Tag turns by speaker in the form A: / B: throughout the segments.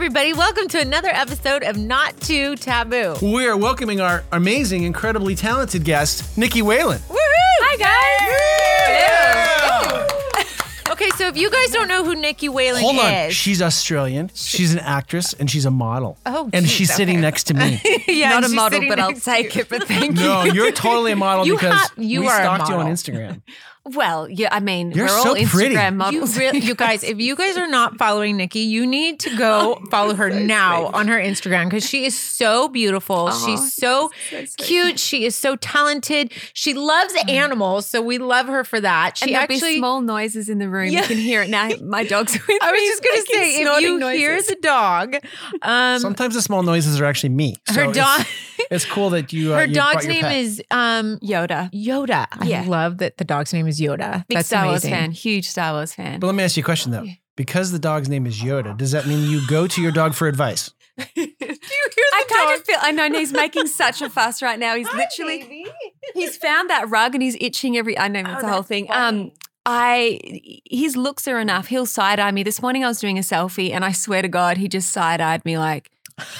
A: everybody. Welcome to another episode of Not Too Taboo.
B: We are welcoming our amazing, incredibly talented guest, Nicky Whelan.
A: Woohoo!
C: Hi guys.
A: Okay, so if you guys don't know who Nicky Whelan
B: Hold on.
A: is,
B: She's Australian. She's an actress and she's a model.
A: Oh,
B: and
A: geez,
B: she's sitting
A: okay.
B: next to me.
A: yeah,
C: Not a
A: she's
C: model,
A: sitting
C: but I'll
A: next to
C: take it. But thank you.
B: no, you're totally a model
A: You
B: because
A: have- you
B: we
A: are a
B: stalked you on
A: model.
B: Instagram.
C: Well, yeah. I mean,
B: You're
C: we're
B: so
C: all Instagram
B: pretty.
A: You,
C: models.
A: really, you guys, if you guys are not following Nicky, you need to go follow her now on her Instagram because she is so beautiful.
C: Aw,
A: She's so,
C: so
A: cute. She is so talented. She loves animals, so we love her for that. She
C: and
A: actually
C: be small noises in the room.
A: Yeah.
C: You can hear it now. My dog's with
A: I was just gonna say, if
C: snorting
A: you
C: noises.
A: hear the dog, um,
B: Sometimes the small noises are actually me. So
A: her
B: it's-
A: dog,
B: It's, cool that you. Uh,
A: her
B: you
A: dog's
B: your
A: name
B: pet.
A: is um,
C: Yoda,
A: Yoda. I love that the dog's name is Yoda.
C: big
A: That's
C: Star Wars
A: amazing.
C: fan, huge Star Wars fan.
B: But let me ask you a question though. Because the dog's name is Yoda, does that mean you go to your dog for advice?
A: Do you hear the
C: I kind
A: dog?
C: of feel. I know and he's making such a fuss right now. He's literally. He's found that rug and he's itching every. I know it's
A: Oh,
C: the whole thing.
A: funny.
C: Um, I his looks are enough. He'll side eye me. This morning I was doing a selfie and I swear to God, he just side eyed me like,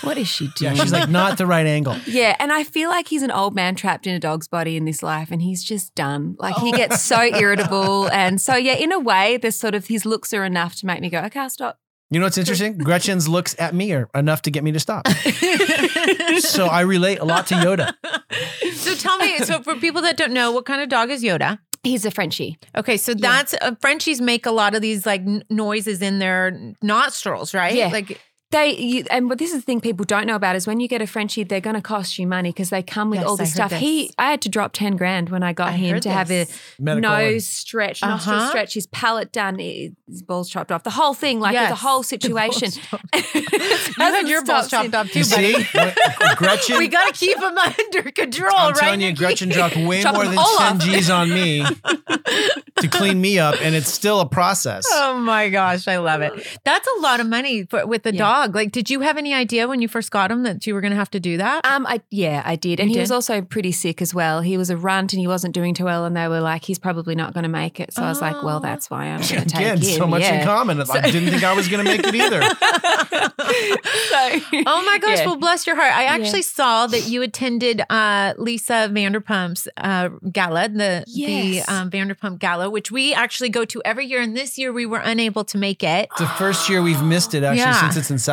C: "What is she
B: Yeah,
C: doing?"
B: she's like not the right angle.
C: Yeah, and I feel like he's an old man trapped in a dog's body in this life, and he's just done. Like he gets so irritable, and so yeah, in a way, there's sort of his looks are enough to make me go, okay, I'll stop.
B: You know what's interesting? Gretchen's looks at me are enough to get me to stop. so I relate a lot to Yoda.
A: so tell me, so for people that don't know, what kind of dog is Yoda?
C: He's a Frenchie.
A: Okay, so that's uh, Frenchies make a lot of these like n- noises in their nostrils, right?
C: Yeah.
A: Like
C: They you, and but this is the thing people don't know about is when you get a Frenchie, they're going to cost you money because they come with
A: Yes,
C: all this
A: heard
C: stuff. He. I had to drop ten grand when I got
A: I
C: him
A: heard
C: to have a.
B: Medical
C: nose stretch, nostril
A: Uh-huh.
C: stretch, his palate done, his balls chopped off, the whole thing, like
A: Yes,
C: the whole situation.
A: chopped You had your balls chopped off too, buddy.
B: see? Gretchen.
A: We got to keep them under control,
B: I'm
A: right?
B: telling you, Gretchen dropped way
C: Chop
B: more than
C: all
B: 10. G's on me to clean me up, and it's still a process.
A: Oh my gosh, I love it. That's a lot of money for, with the
C: Yeah.
A: dog. Like, did you have any idea when you first got him that you were going to have to do that?
C: Um, I yeah, I did, and
A: You
C: he was also pretty sick as well. He was a runt, and he wasn't doing too well, and they were like, "He's probably not going to make it." So I was like,
A: Oh.
C: "Well, that's why I'm going to take
B: Again,
C: him."
B: so much in
C: yeah.
B: common. I didn't think I was going to make it either.
C: so,
A: Oh my gosh!
C: Yeah.
A: Well, bless your heart. I
C: Yeah.
A: actually saw that you attended uh, Lisa Vanderpump's uh, gala, the
C: Yes.
A: the um, Vanderpump gala, which we actually go to every year. And this year we were unable to make it.
B: It's the first year we've missed it, actually,
A: Yeah.
B: since its inception,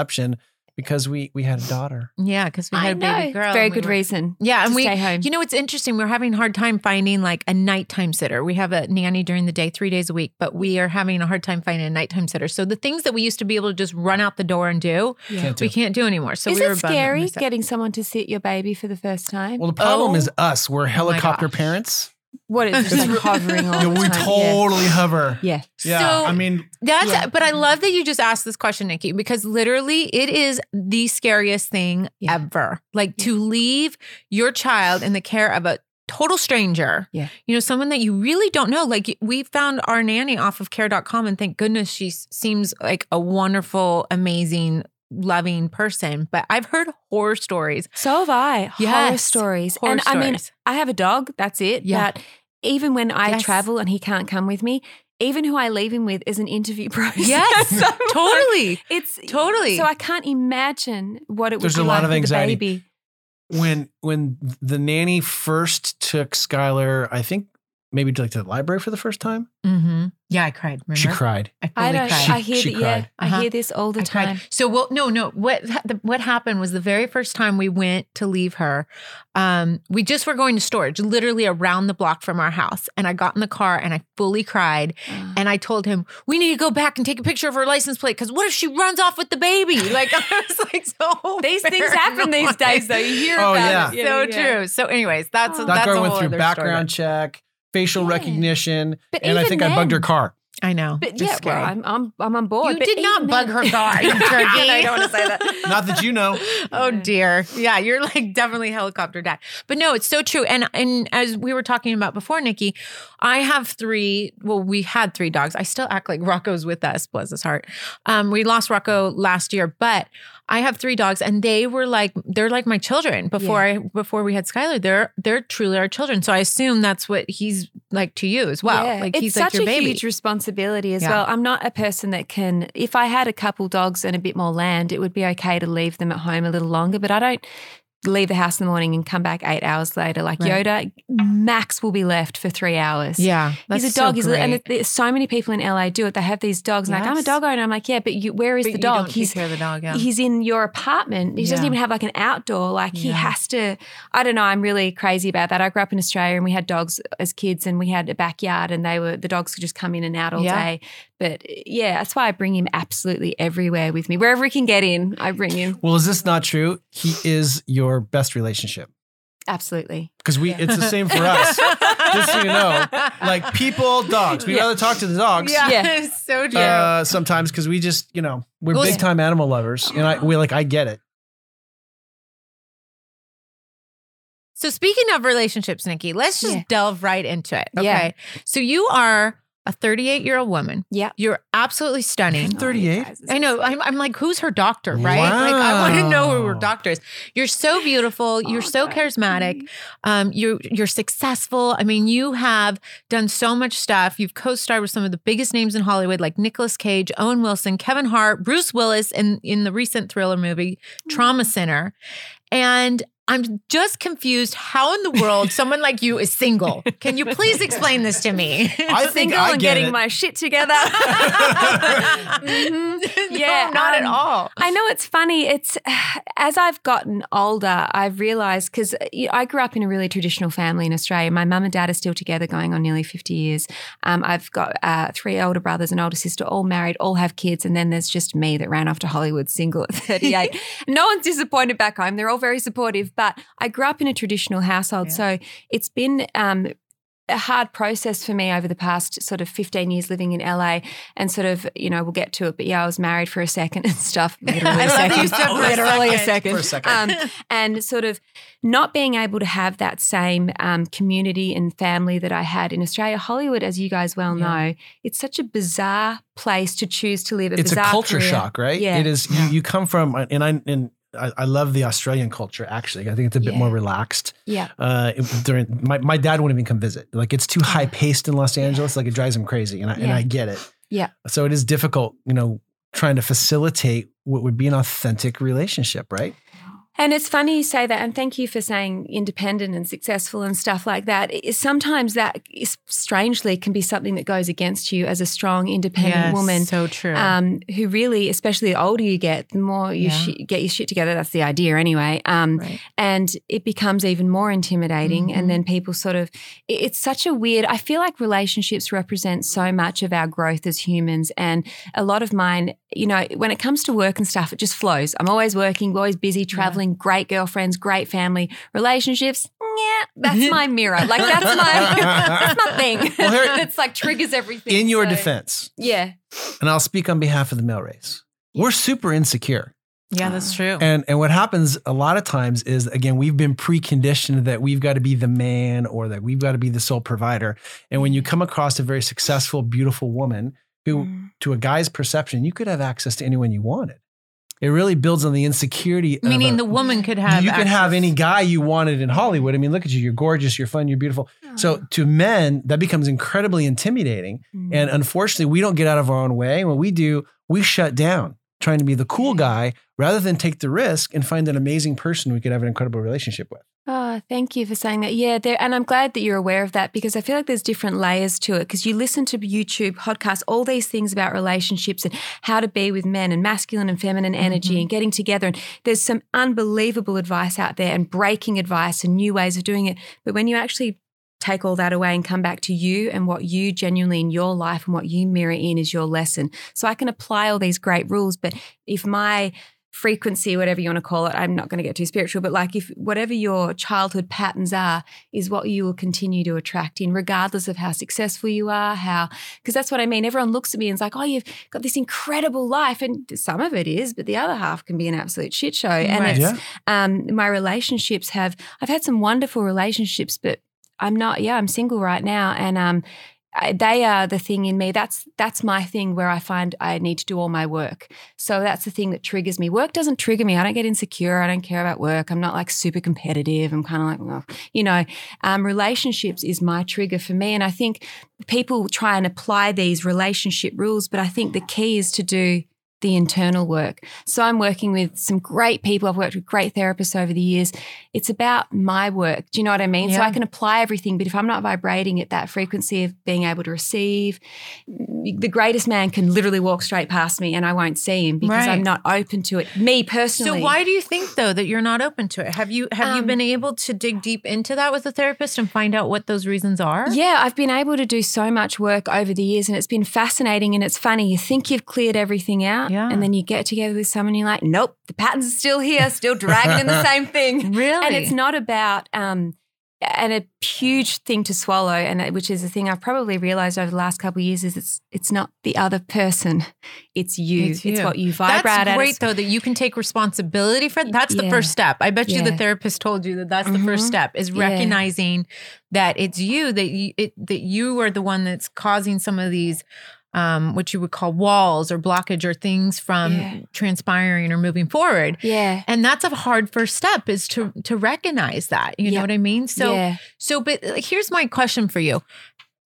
B: because we we had a daughter.
A: Yeah, because we
C: I
A: had a baby
C: know.
A: girl.
C: Very
A: and we
C: good
A: were-
C: reason.
A: Yeah, and we, you know, it's interesting. We're having a hard time finding like a nighttime sitter. We have a nanny during the day, three days a week, but we are having a hard time finding a nighttime sitter. So the things that we used to be able to just run out the door and do,
B: Can't
A: we can't do anymore. So
C: Is
A: we
C: it
A: bummed
C: scary
A: missed
C: getting someone to sit your baby for the first time?
B: Well, the problem
A: Oh.
B: is us. We're helicopter
A: gosh.
B: parents.
C: What is just like hovering all
B: Yeah, we
C: time?
B: totally hover.
C: yeah.
B: Yeah,
A: So-
B: I mean,
A: That's
C: Yeah.
A: but I love that you just asked this question, Nicky, because literally it is the scariest thing
C: Yeah.
A: ever. Like to leave your child in the care of a total stranger.
C: Yeah.
A: You know, someone that you really don't know. Like we found our nanny off of care.com and thank goodness she seems like a wonderful, amazing, loving person. But I've heard horror stories.
C: So have I. Horror stories.
A: Horror
C: and I mean. I have a dog. That's it.
A: Yeah.
C: But even when I
A: Yes.
C: travel and he can't come with me, even who I leave him with is an interview process.
A: Yes,
C: So, like,
A: totally.
C: It's
A: Totally.
C: So I can't imagine what it would
B: There's
C: be
B: a lot
C: like
B: of anxiety.
C: The baby.
B: when when the nanny first took Skylar, I think maybe to like to the library for the first time,
A: Mm-hmm. Yeah, I cried. Remember?
B: she cried.
A: I
C: I
A: fully
C: don't.
A: cried.
C: I hear
B: She
C: that. Yeah.
A: Uh-huh.
C: I hear this all the
A: I cried.
C: time.
A: So well, no, no. What the, what happened was the very first time we went to leave her, um, we just were going to storage, literally around the block from our house, and I got in the car and I fully cried,
C: Uh,
A: and I told him we need to go back and take a picture of her license plate because what if she runs off with the baby? Like I was like, so
C: These things happen these days, though. You hear
B: Oh,
C: about
B: yeah.
C: it.
A: so
C: yeah.
A: true. So, anyways, that's
C: Oh.
B: That
A: that's
B: girl
A: a
B: went through
A: other
B: background
A: story.
B: check, facial
C: Yeah.
B: recognition,
C: But
B: and I
C: even
B: think I bugged her car.
A: I know.
C: But
A: It's
C: yeah,
A: scary.
C: well, I'm, I'm I'm on board.
A: You
C: but
A: did not bug
C: then-
A: her car, you turkey.
C: I don't want to say that.
B: Not that you know.
A: Oh dear. Yeah, you're like definitely helicopter dad. But no, it's so true. And and as we were talking about before, Nicky, I have three, well, we had three dogs. I still act like Rocco's with us, bless his heart. Um, we lost Rocco last year, but I have three dogs, and they were like they're like my children before I before we had Skylar. They're they're truly our children. So I assume that's what he's like to you as well.
C: Yeah.
A: Like
C: it's
A: he's
C: such
A: like your
C: a
A: baby.
C: huge responsibility as
A: Yeah.
C: well. I'm not a person that can. If I had a couple dogs and a bit more land, it would be okay to leave them at home a little longer. But I don't leave the house in the morning and come back eight hours later. Like
A: Right.
C: Yoda, Max will be left for three hours.
A: yeah,
C: He's a dog.
A: So
C: He's a, and there's so many people in LA do it. They have these dogs, and like I'm a dog owner. I'm like, yeah, but you, where is
A: But
C: the
A: you
C: dog?
A: don't take
C: He's
A: care of the dog. Yeah.
C: he's in your apartment. He doesn't even have like an outdoor. Like he
A: Yeah.
C: has to. I don't know. I'm really crazy about that. I grew up in Australia and we had dogs as kids, and we had a backyard, and they were the dogs could just come in and out all
A: Yeah.
C: day. But yeah, that's why I bring him absolutely everywhere with me. Wherever he can get in, I bring him.
B: Well, is this not true? He is your best relationship
C: Absolutely.
B: because we. It's the same for us. Just so you know, like people, dogs. We
C: Yeah.
B: rather talk to the dogs.
A: yeah,
C: Yeah.
A: so true.
B: Uh, sometimes because we just, you know, we're
A: Well,
B: big time animal lovers, and I we like I get it.
A: So speaking of relationships, Nicky, let's just
C: Yeah.
A: delve right into it. Okay.
C: Yeah.
A: So you are a 38 year old woman.
C: Yeah.
A: You're absolutely stunning.
B: You're 38?
A: I know. I'm, I'm like, who's her doctor, right? Like, I want to know who her doctor is. You're so beautiful. You're
C: Oh,
A: so charismatic.
C: you.
A: Um, you're you're successful. I mean, you have done so much stuff. You've co-starred with some of the biggest names in Hollywood, like Nicolas Cage, Owen Wilson, Kevin Hart, Bruce Willis, in in the recent thriller movie Trauma Center. And I'm just confused how in the world someone like you is single. Can you please explain this to me?
B: I think
C: Single
B: I
C: and
B: get
C: getting
B: it.
C: my shit together. Mhm.
A: No,
C: Yeah,
A: not at
C: um,
A: all.
C: I know it's funny. It's as I've gotten older, I've realized because I grew up in a really traditional family in Australia. My mum and dad are still together, going on nearly fifty years. Um, I've got uh, three older brothers and older sister, all married, all have kids, and then there's just me that ran off to Hollywood, single at thirty eight. no one's disappointed back home. They're all very supportive. But I grew up in a traditional household,
A: Yeah.
C: so it's been. Um, a hard process for me over the past sort of 15 years living in LA and sort of, you know, we'll get to it. But yeah, I was married for a second and stuff. Literally
A: I
C: a
A: love
C: second.
A: you said for a
C: Literally a
A: second.
C: second.
B: For a second.
C: Um, and sort of not being able to have that same um, community and family that I had in Australia. Hollywood, as you guys well
A: Yeah.
C: know, it's such a bizarre place to choose to live. A
B: it's a culture
C: career.
B: shock, right?
C: Yeah.
B: It is. You you come from, and I and I, I love the Australian culture. Actually, I think it's a bit
C: Yeah.
B: more relaxed.
C: Yeah.
B: Uh, it- during my my dad wouldn't even come visit. Like it's too high paced in Los Angeles. Like it drives him crazy, and I and I get it.
C: Yeah.
B: So it is difficult, you know, trying to facilitate what would be an authentic relationship, right?
C: And it's funny you say that, and thank you for saying independent and successful and stuff like that. Sometimes that is, strangely can be something that goes against you as a strong, independent
A: Yes,
C: woman.
A: So true.
C: Um, who really, especially the older you get, the more you
A: Yeah.
C: shi- get your shit together. That's the idea, anyway. Um,
A: right.
C: and it becomes even more intimidating.
A: Mhm.
C: And then people sort of, it- it's such a weird, I feel like relationships represent so much of our growth as humans. And a lot of mine, you know, when it comes to work and stuff, it just flows. I'm always working, always busy, traveling, great girlfriends, great family, relationships. Yeah, that's my mirror. Like that's my that's my thing.
B: Well, here-
C: it's like triggers everything.
B: In your
C: So,
B: defense,
C: Yeah.
B: and I'll speak on behalf of the male race. We're super insecure.
A: Yeah, that's true.
B: And and what happens a lot of times is again we've been preconditioned that we've got to be the man or that we've got to be the sole provider. And when you come across a very successful, beautiful woman who,
C: Mm.
B: to a guy's perception, you could have access to anyone you wanted. It really builds on the insecurity. of
A: Meaning
B: a-
A: the woman could have.
B: you can have any guy you wanted in Hollywood. I mean, look at you. You're gorgeous. You're fun. You're beautiful. So to men, that becomes incredibly intimidating.
C: Mm.
B: And unfortunately, we don't get out of our own way. When we do, we shut down trying to be the cool guy rather than take the risk and find an amazing person we could have an incredible relationship with.
C: Oh, thank you for saying that. Yeah, there, and I'm glad that you're aware of that because I feel like there's different layers to it. Because you listen to YouTube podcasts, all these things about relationships and how to be with men and masculine and feminine energy
A: Mhm.
C: and getting together. And there's some unbelievable advice out there and breaking advice and new ways of doing it. But when you actually take all that away and come back to you and what you genuinely in your life and what you mirror in is your lesson. So I can apply all these great rules, but if my frequency, whatever you want to call it, I'm not going to get too spiritual, but like if whatever your childhood patterns are, is what you will continue to attract in, regardless of how successful you are, how, because that's what I mean. Everyone looks at me and is like, oh, you've got this incredible life. And some of it is, but the other half can be an absolute shit show. And
A: Right.
C: it's,
B: Yeah.
C: um, my relationships have, I've had some wonderful relationships, but I'm not, yeah, I'm single right now. And, um, I, they are the thing in me. That's that's my thing where I find I need to do all my work. So that's the thing that triggers me. Work doesn't trigger me. I don't get insecure. I don't care about work. I'm not like super competitive. I'm kind of like, well, you know, um, relationships is my trigger for me. And I think people try and apply these relationship rules, but I think the key is to do the internal work. So I'm working with some great people. I've worked with great therapists over the years. It's about my work. Do you know what I mean? Yeah. So I can apply everything, but if I'm not vibrating at that frequency of being able to receive, the greatest man can literally walk straight past me and I won't see him because right. I'm not open to it. Me personally.
A: So why do you think though that you're not open to it? Have you have um, you been able to dig deep into that with a therapist and find out what those reasons are?
C: Yeah, I've been able to do so much work over the years and it's been fascinating and it's funny. You think you've cleared everything out yeah. and then you get together with someone you're like, nope, the patterns are still here, still dragging in the same thing.
A: Really?
C: And it's not about um and a huge thing to swallow, and which is a thing I've probably realized over the last couple of years is it's it's not the other person, it's you. It's, you. it's what you vibrate.
A: That's great though that you can take responsibility for. That's the first step. I bet you the therapist told you that that's mm-hmm. the first mm-hmm. step is recognizing yeah. that it's you that you it, that you are the one that's causing some of these um, what you would call walls or blockage or things from yeah. transpiring or moving forward.
C: Yeah.
A: And that's a hard first step is to to recognize that. You know what I mean? So yeah. so but here's my question for you.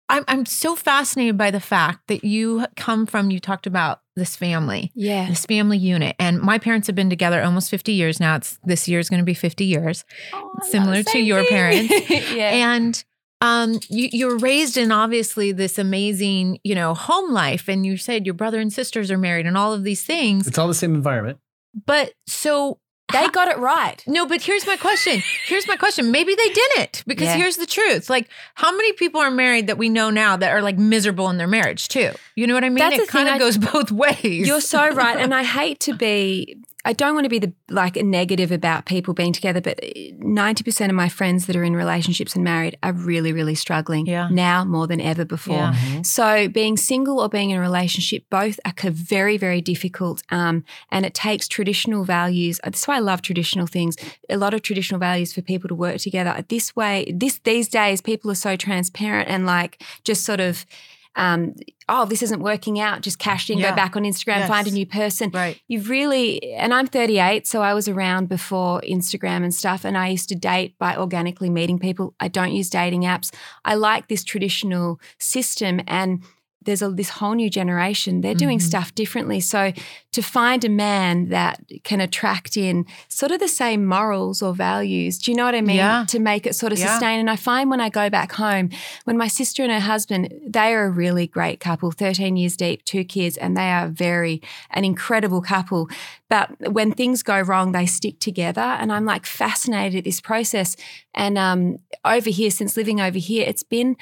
A: I'm I'm so fascinated by the fact that you come from you talked about this family.
C: Yeah.
A: This family unit. And my parents have been together almost 50 years now. It's this year is going to be 50 years. Oh, similar to your thing. parents. yeah. And um you you're raised in obviously this amazing you know home life and you said your brother and sisters are married and all of these things
B: it's all the same environment
A: but so
C: they got it right.
A: No, but here's my question. Here's my question. Maybe they didn't because yeah. here's the truth. Like, how many people are married that we know now that are like miserable in their marriage too? You know what I mean? That's it kind of goes both ways.
C: You're so right. And I hate to be I don't want to be the like negative about people being together, but 90% of my friends that are in relationships and married are really, really struggling
A: yeah.
C: now more than ever before. Yeah. Mm-hmm. So being single or being in a relationship, both are very, very difficult. Um, and it takes traditional values. That's why I love traditional things. A lot of traditional values for people to work together. This way, this these days, people are so transparent and like just sort of um, oh, this isn't working out, just cash in, yeah. go back on Instagram, yes. find a new person.
A: Right.
C: You've really, and I'm 38, so I was around before Instagram and stuff, and I used to date by organically meeting people. I don't use dating apps. I like this traditional system and there's a, this whole new generation. They're doing mm-hmm. stuff differently. So to find a man that can attract in sort of the same morals or values, do you know what I mean?
A: Yeah.
C: To make it sort of yeah. sustain. And I find when I go back home, when my sister and her husband, they are a really great couple, 13 years deep, two kids, and they are very an incredible couple. But when things go wrong, they stick together. And I'm like fascinated at this process. And um, over here, since living over here, it's been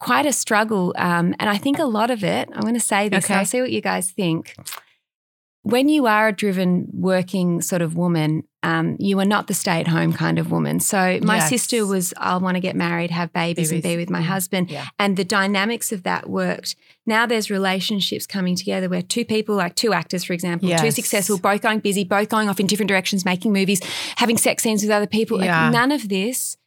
C: quite a struggle. Um, and I think a lot of it, I'm going to say this, okay. I'll see what you guys think. When you are a driven, working sort of woman, um, you are not the stay at home kind of woman. So my yes. sister was, I want to get married, have babies, babies. and be with my mm-hmm. husband.
A: Yeah.
C: And the dynamics of that worked. Now there's relationships coming together where two people, like two actors, for example, yes. two successful, both going busy, both going off in different directions, making movies, having sex scenes with other people. Yeah. Like none of this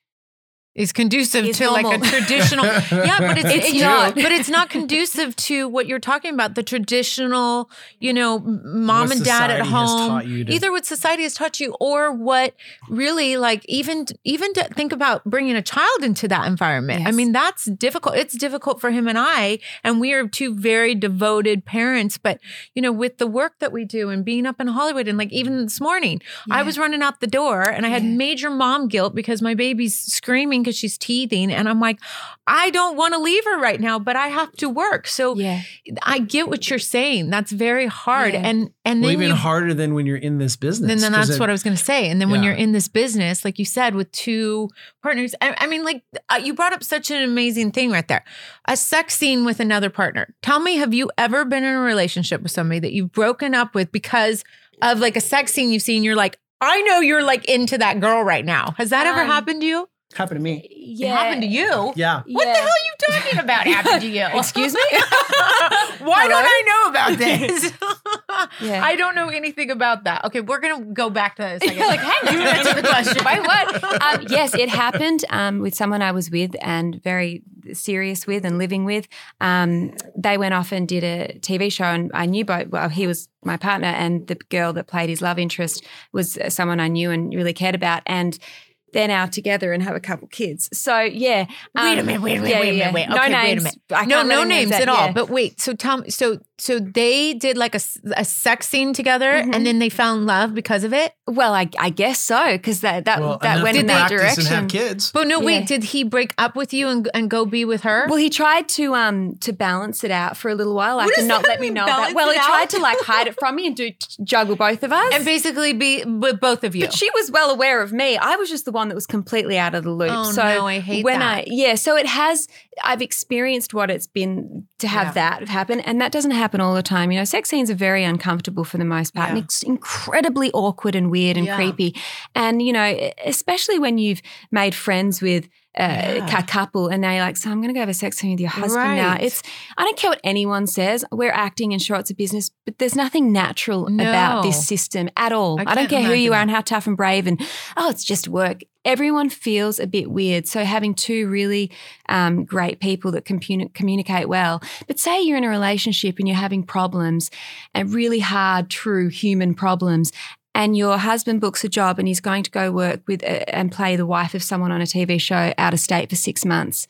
A: is conducive it's to normal. like a traditional yeah but it's, it's, it's not but it's not conducive to what you're talking about the traditional you know mom what and dad at home to- either what society has taught you or what really like even even to think about bringing a child into that environment yes. i mean that's difficult it's difficult for him and i and we are two very devoted parents but you know with the work that we do and being up in hollywood and like even this morning yeah. i was running out the door and i had yeah. major mom guilt because my baby's screaming because she's teething. And I'm like, I don't want to leave her right now, but I have to work. So
C: yeah.
A: I get what you're saying. That's very hard. Yeah. And and
B: well, even
A: you,
B: harder than when you're in this business.
A: And then that's it, what I was going to say. And then yeah. when you're in this business, like you said, with two partners, I, I mean, like uh, you brought up such an amazing thing right there. A sex scene with another partner. Tell me, have you ever been in a relationship with somebody that you've broken up with because of like a sex scene you've seen? You're like, I know you're like into that girl right now. Has that um, ever happened to you?
B: Happened to me.
C: Yeah.
A: It happened to you.
B: Yeah.
A: What the hell are you talking about happened to you?
C: Excuse me?
A: Why don't I know about this?
C: Yeah.
A: I don't know anything about that. Okay, we're gonna go back to this.
C: You're like, hang on.
A: You answer the question.
C: Wait, what? Um, yes, it happened um, with someone I was with and very serious with and living with. Um, they went off and did a TV show, and I knew both. Well, he was my partner, and the girl that played his love interest was someone I knew and really cared about. And they're now together and have a couple kids. So yeah.
A: Wait a
C: um,
A: minute, wait a minute,
C: yeah,
A: wait a
C: yeah,
A: wait.
C: yeah. No
A: Okay, wait a
C: names.
A: minute. No, no names at all.
C: yeah.
A: But wait, so Tom. so so they did like a, a sex scene together,
C: Mhm.
A: and then they found love because of it.
C: Well, I, I guess so because that that
B: Well,
C: that went in that
B: practice
C: direction.
B: and have kids.
A: But no,
C: Yeah.
A: wait, did he break up with you and and go be with her?
C: Well, he tried to um to balance it out for a little while, like
A: What
C: and
A: does
C: not let me
A: mean,
C: know
A: balance
C: that. Well, he
A: out?
C: tried to like hide it from me and do juggle both of us.
A: and basically be with both of you.
C: but she was well aware of me. I was just the one that was completely out of the loop.
A: Oh,
C: so
A: no, I hate
C: when
A: that.
C: I yeah, so it has. I've experienced what it's been to have
A: Yeah.
C: that happen, and that doesn't happen all the time. You know, sex scenes are very uncomfortable for the most part, and it's incredibly awkward and weird and
A: Yeah.
C: creepy. And you know, especially when you've made friends with. Uh,
A: Yeah.
C: a couple and now you're like so i'm going to go have a sex scene with your husband now it's i don't care what anyone says we're acting and sure it's a business but there's nothing natural
A: No.
C: about this system at all
A: I
C: i, don't care who you
A: imagine
C: are
A: that.
C: and how tough and brave and oh it's just work everyone feels a bit weird so having two really um, great people that communi- communicate well but say you're in a relationship and you're having problems and really hard true human problems and your husband books a job and he's going to go work with uh, and play the wife of someone on a TV show out of state for six months.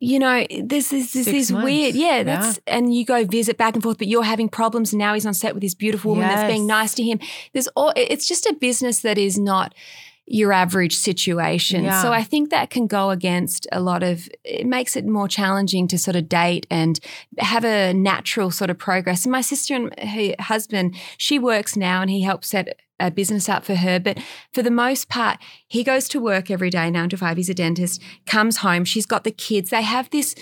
C: You know, this, this, this
A: months.
C: weird, yeah, that's, and you go visit back and forth, but you're having problems. And now he's on set with this beautiful woman that's being nice to him. There's all, it's just a business that is not your average situation.
A: Yeah.
C: So I think that can go against a lot of, it makes it more challenging to sort of date and have a natural sort of progress. And my sister and her husband, she works now and he helps set a business up for her. But for the most part, he goes to work every day, nine to five. He's a dentist, comes home. She's got the kids. They have this.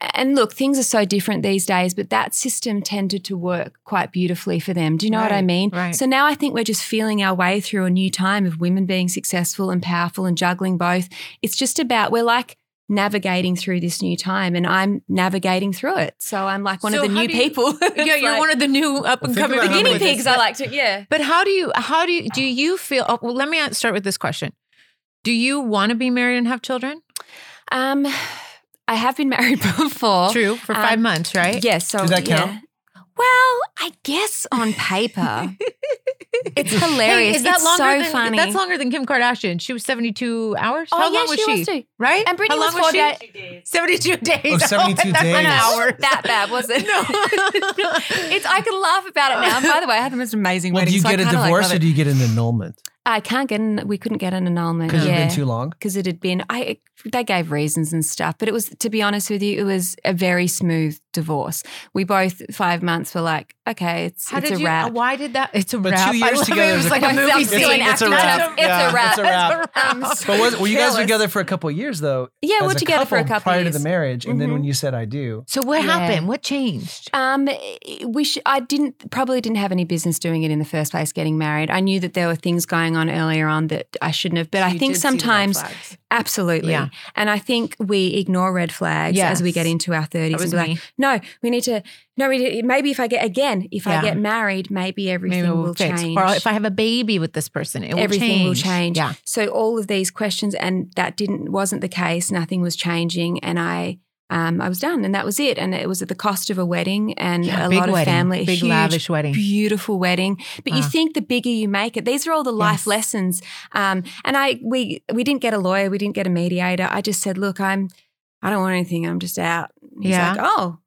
C: A- And look, things are so different these days, but that system tended to work quite beautifully for them. Do you know what I mean?
A: right.
C: So now I think we're just feeling our way through a new time of women being successful and powerful and juggling both. It's just about, we're like, navigating through this new time and I'm navigating through it. So I'm like one
A: So
C: of the new
A: you-
C: people.
A: yeah, you're one of the new up and coming
B: about how
C: guinea pigs. I like to, yeah.
A: But how do you how do you do you feel oh, well let me start with this question. Do you want to be married and have children?
C: Um, I have been married before.
A: True, for
C: Um,
A: 5 months, right?
C: Yes. So
B: Does that count?
C: yeah. Well, I guess on paper, it's hilarious.
A: Hey, is that
C: it's
A: longer
C: so
A: than
C: funny.
A: that's longer than Kim Kardashian? She was 72 hours.
C: Oh,
A: How
C: yeah,
A: long was
C: she
A: she?
C: was too.
A: Right?
C: And Britney
A: How long
C: was four
A: she?
C: days.
A: 72 days.
B: Oh, 72
A: that's
B: days.
A: An hour.
C: that bad, was it?
A: No.
C: it's I can laugh about it now. And by the way, I had the most amazing
B: Well,
C: wedding.
B: do you
C: so
B: get a
C: kinda, like,
B: divorce or
C: it.
B: do you get an annulment?
C: I can't get an. We couldn't get an annulment.
B: Because
C: yeah.
B: it's been too long.
C: because it had been I they gave reasons and stuff, but it was to be honest with you, it was a very smooth divorce. We both five months were like, okay, it's
A: How
C: it's
A: did
C: a
A: you?
C: wrap.
A: Why did that? It's a
B: But
A: wrap.
B: two years
A: love
B: together
A: It, it
B: is
A: was like a
B: couple-
A: movie
B: It's a-
A: scene.
B: it's a wrap.
C: It's
B: Yeah,
C: a wrap.
B: it's a wrap.
C: I'm
B: But was, were you guys together for a couple of years though?
C: Yeah, we're
B: a
C: together for a couple
B: prior
C: years.
B: to the marriage, and then
C: Mhm.
B: when you said I do,
A: So what
C: Yeah.
A: happened? What changed?
C: Um, we sh- I didn't probably didn't have any business doing it in the first place. Getting married, I knew that there were things going on earlier on that I shouldn't have. But I think sometimes, absolutely,
A: Yeah.
C: And I think we ignore red flags as we get into our thirties. and be like, no, we need to. No, we, maybe if I get again, if
A: Yeah.
C: I get married, maybe everything
A: Maybe
C: will
A: we'll
C: change.
A: Or if I have a baby with this person, it will
C: everything
A: change.
C: will change.
A: Yeah.
C: So all of these questions, and that didn't wasn't the case. Nothing was changing, and I. Um, I was done, and that was it. And it was at the cost of a wedding and
A: Yeah,
C: a lot of
A: wedding,
C: family, a
A: big
C: huge,
A: lavish wedding.
C: beautiful wedding. But you
A: Ah.
C: think the bigger you make it, these are all the life
A: Yes.
C: lessons. Um, and I, we, we didn't get a lawyer, we didn't get a mediator. I just said, look, I'm, I don't want anything. I'm just out. He's
A: Yeah.
C: like, oh,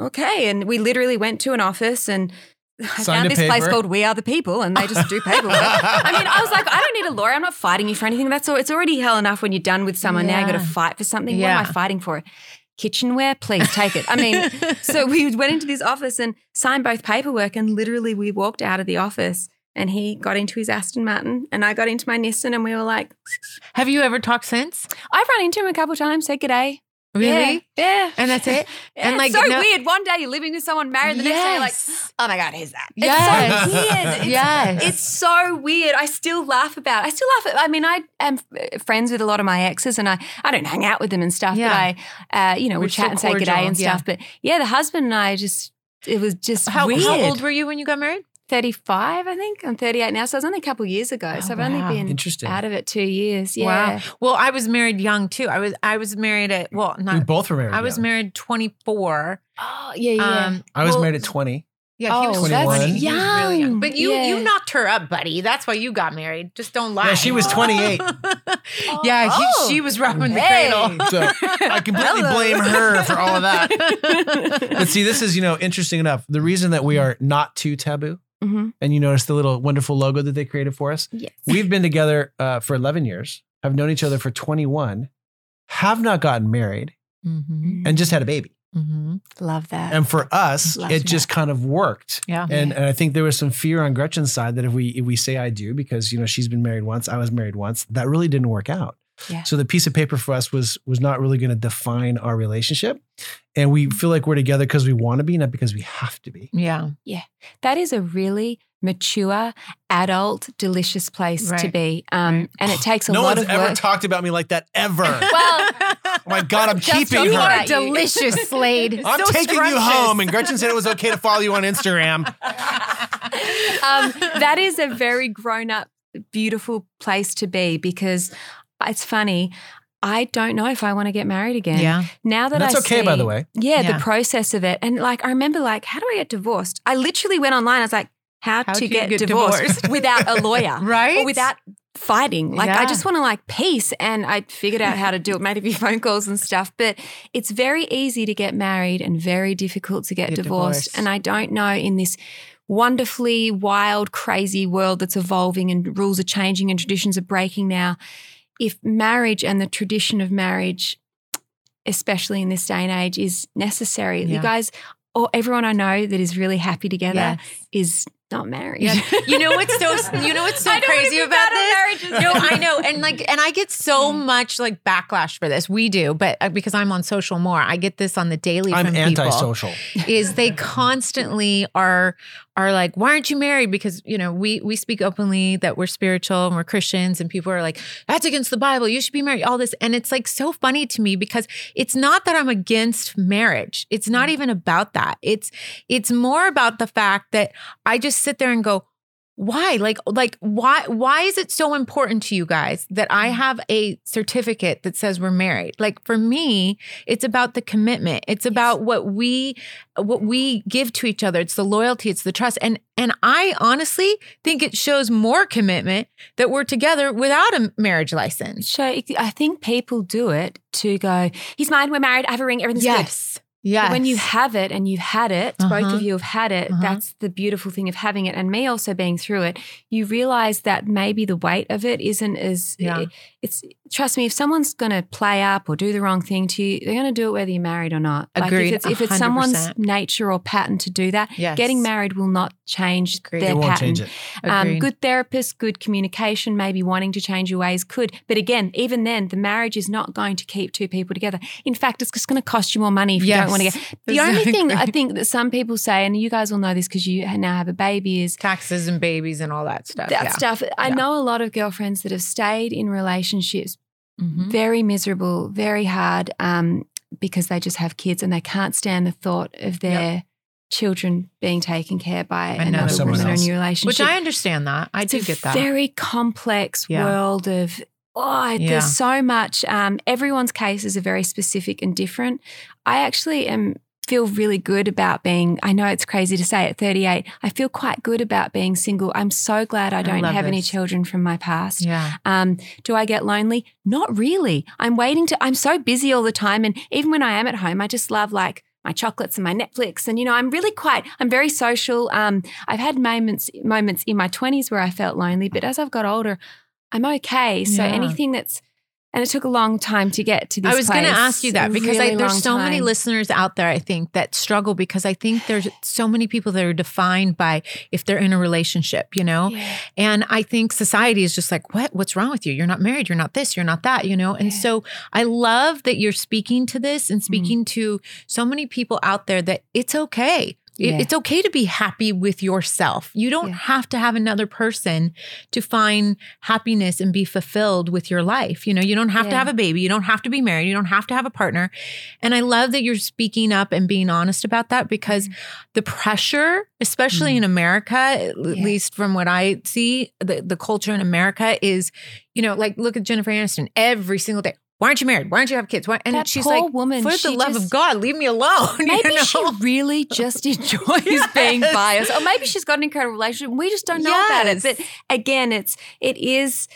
C: okay. And we literally went to an office and. I
B: Signed
C: found this place called We Are the People, and they just do paperwork. I mean, I was like, I don't need a lawyer. I'm not fighting you for anything. That's all. It's already hell enough when you're done with someone. Now you got to fight for something.
A: Yeah.
C: What am I fighting for? Kitchenware, please take it. I mean, so we went into this office and signed both paperwork, and literally we walked out of the office. And he got into his Aston Martin, and I got into my Nissan, and we were like,
A: Have you ever talked since?
C: I've run into him a couple of times, said g'day.
A: Really?
C: Yeah.
A: And that's it?
C: And
A: And, like,
C: it's so
A: no-
C: weird. One day you're living with someone married, the next day you're like, oh my God, who's that?
A: Yes.
C: It's so weird. It's,
A: Yes.
C: It's so weird. I still laugh about it. I still laugh at I mean, I am friends with a lot of my exes and I, I don't hang out with them and stuff,
A: Yeah.
C: but I, uh, you know,
A: We're
C: we chat and say good day and
A: yeah.
C: stuff. But yeah, the husband and I just, it was just
A: How,
C: weird.
A: how old were you when you got married?
C: 35, I think. I'm 38 now. So it was only a couple of years ago.
A: Oh,
C: so I've
A: wow.
C: only been
B: Interesting.
C: out of it two years. Yeah.
A: Wow. Well, I was married young too. I was I was married at well,
B: we both were married.
A: I was
B: young.
A: married 24.
C: Oh, yeah, yeah.
A: Um,
B: I was
A: well,
B: married at 20.
A: Yeah, he
C: Oh,
A: was
B: that's
A: 20. He was really
C: young.
A: But you
C: Yeah.
A: you knocked her up, buddy. That's why you got married. Just don't lie.
B: Yeah, she was 28.
A: yeah, he-
C: Oh.
A: she was robbing the
C: Hey.
A: cradle.
B: So I completely
C: Hello.
B: blame her for all of that. But see, this is, you know, interesting enough. The reason that we are not too taboo,
C: Mhm.
B: and you notice the little wonderful logo that they created for us.
C: Yes.
B: We've been together uh, for 11 years, have known each other for 21, have not gotten married,
A: Mhm,
B: and just had a baby.
A: mhm.
C: Love that.
B: And for us,
C: Love
B: it just kind of worked.
A: Yeah.
B: And, and I think there was some fear on Gretchen's side that if we if we say I do because you know she's been married once, I was married once, that really didn't work out.
C: Yeah.
B: So the piece of paper for us was was not really going to define our relationship, and we feel like we're together because we want to be, not because we have to be.
A: Yeah. Yeah.
C: That is a really mature, adult, delicious place to be. Um,
A: Right.
C: And it takes a
B: no
C: lot of work.
B: No one's
C: of
B: ever talked about me like that ever.
C: well,
B: oh my God, I'm keeping
C: talking
A: You are delicious, Slade.
B: I'm
A: So
B: taking you home, and Gretchen said it was okay to follow you on Instagram.
C: um, that is a very grown up, beautiful place to be because it's funny. I don't know if I want to get married again.
A: Yeah.
C: Now that
B: And that's
C: I
B: okay, by the way.
C: Yeah,
A: Yeah.
C: the process of it. And like, I remember, like, how do I get divorced? I literally went online. I was like, how,
A: How
C: to get,
A: get
C: divorced,
A: divorced?
C: without a lawyer
A: Right?
C: or without fighting. Like, I just want to like peace. And I figured out how to do it, made a few phone calls and stuff. But it's very easy to get married and very difficult to get
A: Get
C: divorced.
A: divorced.
C: And I don't know in this wonderfully wild, crazy world that's evolving and rules are changing and traditions are breaking now. If marriage and the tradition of marriage, especially in this day and age, is necessary, you guys, or everyone I know that is really happy together
A: Yes.
C: is not married.
A: Yeah. You know what's so you know what's so
C: I don't
A: crazy about
C: bad at
A: this?
C: marriages.
A: No, I know, and like, and I get so much like backlash for this. We do, but uh, because I'm on social more, I get this on the daily.
B: I'm
A: from people,
B: antisocial.
A: Is they constantly are are like, why aren't you married? Because you know we we speak openly that we're spiritual and we're Christians, and people are like, that's against the Bible. You should be married. All this, and it's like so funny to me because it's not that I'm against marriage. It's not even about that. It's it's more about the fact that I just sit there and go, why? Like like why why is it so important to you guys that i mm. have a certificate that says we're married? Like for me it's about the commitment. It's about what we what we give to each other. It's the loyalty. It's the trust. And and i honestly think it shows more commitment that we're together without a marriage license.
C: So I think people do it to go, he's mine, we're married, I have a ring, everything's good.
A: Yes
C: When you have it and you've had it, both
A: Uh-huh.
C: of you have had it,
A: Uh-huh.
C: that's the beautiful thing of having it. And me also being through it, you realize that maybe the weight of it isn't as
A: Yeah.
C: it's trust me, if someone's gonna play up or do the wrong thing to you, they're gonna do it whether you're married or not. Like
A: Agreed,
C: if it's if it's someone's
A: 100%.
C: nature or pattern to do that,
A: yes
C: getting married will not change
A: Agreed.
C: their
B: It won't
C: pattern.
B: change it.
C: Um,
A: Agreed.
C: good therapist, good communication, maybe wanting to change your ways could. But again, even then, the marriage is not going to keep two people together. In fact, it's just going to cost you more money if you don't want to get. The only thing I think that some people say, and you guys will know this because you now have a baby, is
A: taxes and babies and all that stuff
C: that
A: yeah.
C: stuff. I
A: Yeah.
C: know a lot of girlfriends that have stayed in relationships
A: Mhm.
C: very miserable, very hard, um, because they just have kids and they can't stand the thought of their children being taken care by
A: Another
C: another woman or a new relationship.
A: which i understand that i
C: it's
A: do
C: a
A: get that
C: very complex
A: Yeah.
C: world of oh
A: Yeah.
C: there's so much um, everyone's cases are very specific and different i actually am feel really good about being i know it's crazy to say at 38 i feel quite good about being single i'm so glad i don't
A: love
C: have any children from my past
A: yeah
C: um, do I get lonely? Not really. I'm waiting to, I'm so busy all the time. And even when I am at home, I just love like my chocolates and my Netflix. And, you know, I'm really quite, I'm very social. Um, I've had moments, moments in my 20s where I felt lonely, but as I've got older, I'm okay. So
A: Yeah.
C: anything that's And it took a long time to get to this.
A: I was going to ask you that because
C: really
A: I, there's so many listeners out there, I think, that struggle because I think there's so many people that are defined by if they're in a relationship, you know?
C: Yeah.
A: And I think society is just like, what? What's wrong with you? You're not married. You're not this. You're not that, you know? And
C: Yeah.
A: so I love that you're speaking to this and mm-hmm. speaking to so many people out there that it's okay. It-
C: Yeah.
A: It's okay to be happy with yourself. You don't
C: Yeah.
A: have to have another person to find happiness and be fulfilled with your life. You know, you don't have to have a baby. You don't have to be married. You don't have to have a partner. And I love that you're speaking up and being honest about that because mm-hmm. the pressure, especially in mm-hmm. America, at
C: Yeah.
A: least from what I see, the, the culture in America is, you know, like look at Jennifer Aniston every single day. Why aren't you married? Why don't you have kids? Why? And
C: That
A: she's like,
C: woman,
A: for the love of God, leave me alone. you
C: Maybe
A: know?
C: she really just enjoys being
A: Yes.
C: biased, or maybe she's got an incredible relationship. We just don't know about it. But again, it's it is,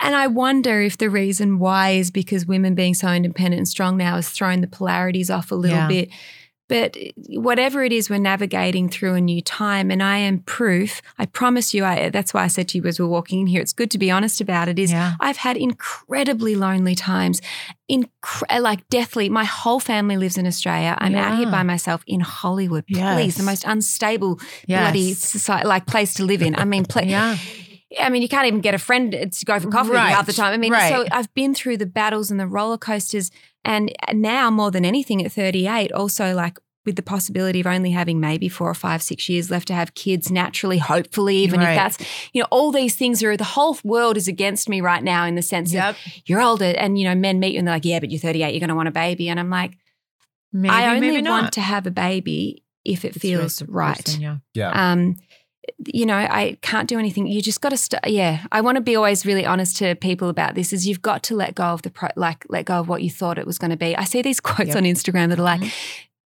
C: and I wonder if the reason why is because women being so independent and strong now has thrown the polarities off a little
A: Yeah.
C: bit. But whatever it is, we're navigating through a new time, and I am proof. I promise you. I, that's why I said to you as we're walking in here, it's good to be honest about it. Is
A: Yeah.
C: I've had incredibly lonely times, incre- like deathly. My whole family lives in Australia. I'm out here by myself in Hollywood. Please,
A: Yes.
C: the most unstable
A: Yes.
C: bloody society, like place to live in. I mean, pla-
A: Yeah.
C: I mean, you can't even get a friend to go for coffee
A: Right.
C: half the time. I mean, so I've been through the battles and the roller coasters, and now more than anything at 38, also like with the possibility of only having maybe four or five, six years left to have kids naturally, hopefully, even
A: Right.
C: if that's, you know, all these things are, the whole world is against me right now in the sense
A: Yep.
C: of you're older and, you know, men meet you and they're like, yeah, but you're 38, you're going to want a baby. And I'm like,
A: Maybe,
C: I only
A: maybe
C: want
A: not.
C: to have a baby if it
A: It's
C: feels right.
A: person, yeah.
B: Yeah.
C: Um, you know, I can't do anything. You just got to, st- yeah. I want to be always really honest to people about this. Is you've got to let go of the pro- like, let go of what you thought it was going to be. I see these quotes
A: Yep.
C: on Instagram that are like,
A: Mhm.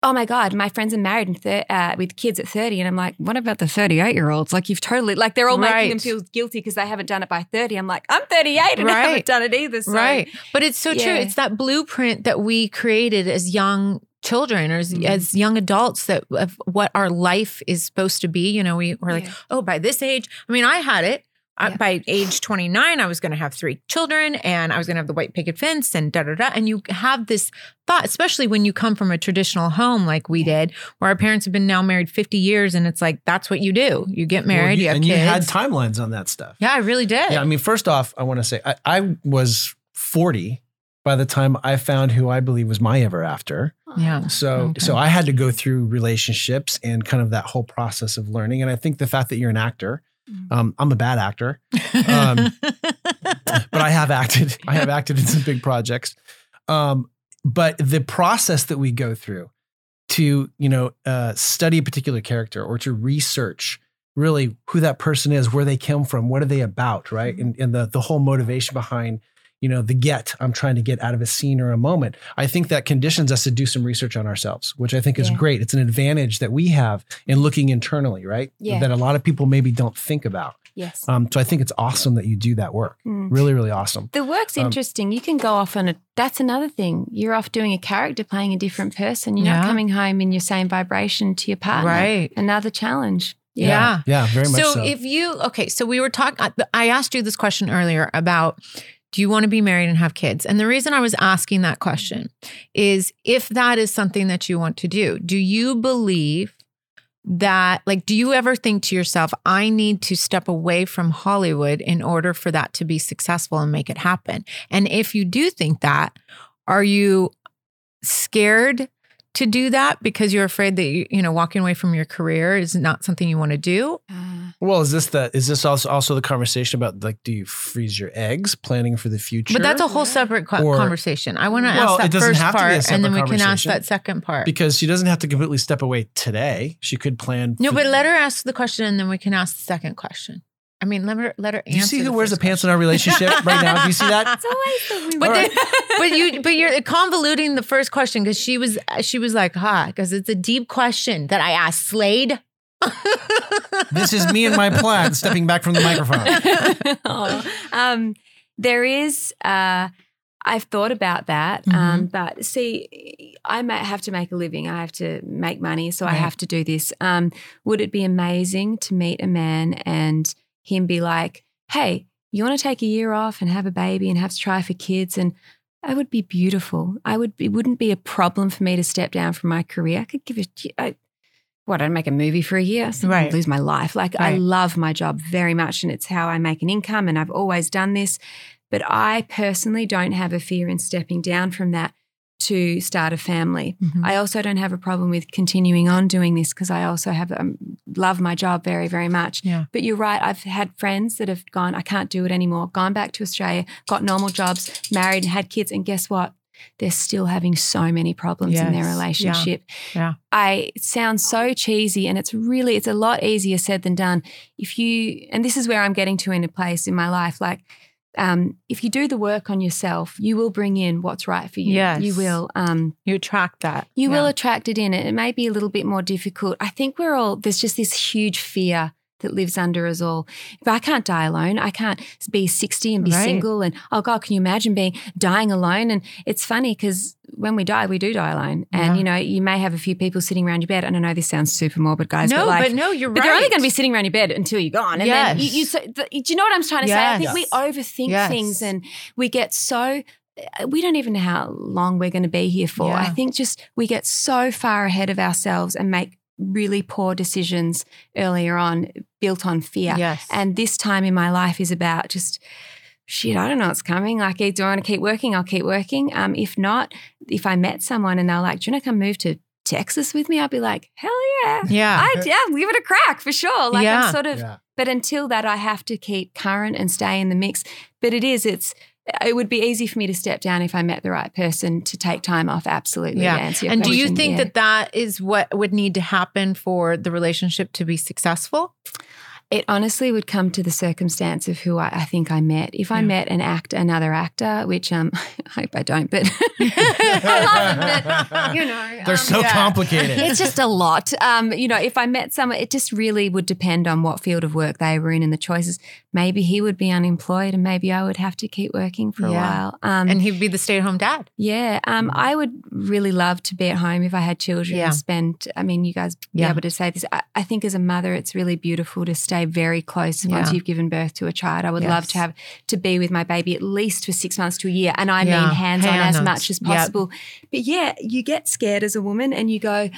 C: "Oh my god, my friends are married and thir- uh, with kids at 30. and I'm like, "What about the 38 year olds? Like, you've totally like they're all making them feel guilty because they haven't done it by 30. I'm like, I'm 38 and I haven't done it either. So,
A: right. But it's so true. It's that blueprint that we created as young children or as,
C: Mhm.
A: as young adults that of what our life is supposed to be. You know, we were like,
C: Yeah.
A: oh, by this age, I mean, I had it. I, by age 29, I was going to have three children and I was going to have the white picket fence and da da da. And you have this thought, especially when you come from a traditional home like we did, where our parents have been now married 50 years. And it's like, that's what you do. You get married,
B: Well,
A: you, have
B: and
A: kids.
B: you had timelines on that stuff.
A: yeah, I really did.
B: Yeah, I mean, first off, I want to say I, I was 40 by the time I found who I believe was my ever after.
A: yeah.
B: So
A: Okay.
B: so I had to go through relationships and kind of that whole process of learning. And I think the fact that you're an actor,
C: Mm.
B: um, I'm a bad actor, Um, but I have acted. I have acted in some big projects. Um, but the process that we go through to you know uh, study a particular character or to research really who that person is, where they came from, what are they about, right, and, and the the whole motivation behind you know the get I'm trying to get out of a scene or a moment. I think that conditions us to do some research on ourselves, which I think is
C: Yeah.
B: great. It's an advantage that we have in looking internally, right?
C: Yeah.
B: That a lot of people maybe don't think about.
C: Yes.
B: Um, so I think it's awesome that you do that work.
C: Mm.
B: Really, really awesome.
C: The work's
B: Um,
C: interesting. You can go off on a. That's another thing. You're off doing a character, playing a different person. You're not coming home in your same vibration to your partner.
A: Right.
C: Another challenge.
A: Yeah.
B: Yeah, very much so.
A: So if you okay, so we were talking. I asked you this question earlier about do you want to be married and have kids? And the reason I was asking that question is if that is something that you want to do, do you believe that like do you ever think to yourself I need to step away from Hollywood in order for that to be successful and make it happen? And if you do think that, are you scared to do that because you're afraid that you, you know walking away from your career is not something you want to do
B: well, is this the is this also also the conversation about like do you freeze your eggs, planning for the future?
A: But that's a whole
C: Yeah.
A: separate co-
B: Or-
A: conversation. I want to
B: Well,
A: ask that first
B: have to be a
A: part, and then we can ask that second part.
B: because she doesn't have to completely step away today. She could plan.
A: no,
B: for-
A: but let her ask the question, and then we can ask the second question. I mean, let her let her.
B: Do you see who wears the
A: first
B: pants in our relationship right now? Do you see that?
C: it's always the
A: But,
B: All
A: then,
B: right.
A: but you but you're convoluting the first question because she was she was like, "Ha," because it's a deep question that I asked Slade.
B: This is me and my plaid stepping back from the microphone.
C: Oh. um, there is. Uh, I've thought about that,
A: Mm-hmm.
C: um, but see, I might have to make a living. I have to make money, so I have to do this. Um, would it be amazing to meet a man and him be like, "Hey, you want to take a year off and have a baby and have to try for kids and that would be beautiful. I would it wouldn't be a problem for me to step down from my career. I could give it I, what I'd make a movie for a year, so
A: Right.
C: I'd lose my life. Like I love my job very much and it's how I make an income and I've always done this. But I personally don't have a fear in stepping down from that to start a family.
A: Mhm.
C: I also don't have a problem with continuing on doing this because I also have um, love my job very, very much.
A: Yeah.
C: But you're right. I've had friends that have gone, I can't do it anymore. Gone back to Australia, got normal jobs, married, and had kids, and guess what? They're still having so many problems in their
A: Yes. Yeah.
C: relationship.
A: Yeah.
C: I it sounds so cheesy, and it's really it's a lot easier said than done. If you and this is where I'm getting to in a place in my life, like. Um, if you do the work on yourself, you will bring in what's right for you.
A: Yes.
C: You will. Um,
A: You attract that.
C: you will attract it in. It may be a little bit more difficult. I think we're all, there's just this huge fear that lives under us all. But I can't die alone. I can't be 60 and be
A: Right.
C: single. And oh God, can you imagine being dying alone? And it's funny because when we die, we do die alone. And
A: Yeah.
C: you know, you may have a few people sitting around your bed. And I know this sounds super morbid, guys.
A: no,
C: but like,
A: but no, you're
C: but
A: right.
C: they're only going to be sitting around your bed until you're gone. And then you, you so, the, do you know what I'm trying to say? I think we overthink
A: Yes.
C: things and we get so we don't even know how long we're going to be here for.
A: Yeah.
C: I think just we get so far ahead of ourselves and make really poor decisions earlier on built on fear.
A: Yes.
C: And this time in my life is about just shit, I don't know what's coming. Like, do I want to keep working? I'll keep working. Um, if not, if I met someone and they're like, do you want to come move to Texas with me? I'd be like, hell yeah.
A: yeah.
C: I yeah, give it a crack for sure. Like
A: Yeah.
C: I'm sort of
B: Yeah.
C: but until that I have to keep current and stay in the mix. But it is, it's it would be easy for me to step down if I met the right person to take time off. Absolutely.
A: Yeah.
C: To answer your
A: and do you think
C: yeah.
A: that that is what would need to happen for the relationship to be successful?
C: it honestly would come to the circumstance of who I, I think I met. If I
A: Yeah.
C: met an actor, another actor, which um I hope I don't, but I love it, but you know,
B: They're
C: um,
B: so
A: yeah.
B: complicated.
C: it's just a lot. Um, you know, if I met someone, it just really would depend on what field of work they were in and the choices. Maybe he would be unemployed, and maybe I would have to keep working for a while. Um,
A: And he'd be the stay at home dad.
C: yeah, um, I would really love to be at home if I had children
A: Yeah.
C: and spend. I mean, you guys be
A: Yeah.
C: able to say this. I, I think as a mother, it's really beautiful to stay very close once you've given birth to a child. I would love to have to be with my baby at least for six months to a year, and I
A: Yeah.
C: mean hands on as much as
A: Yep.
C: possible. But yeah, you get scared as a woman, and you go.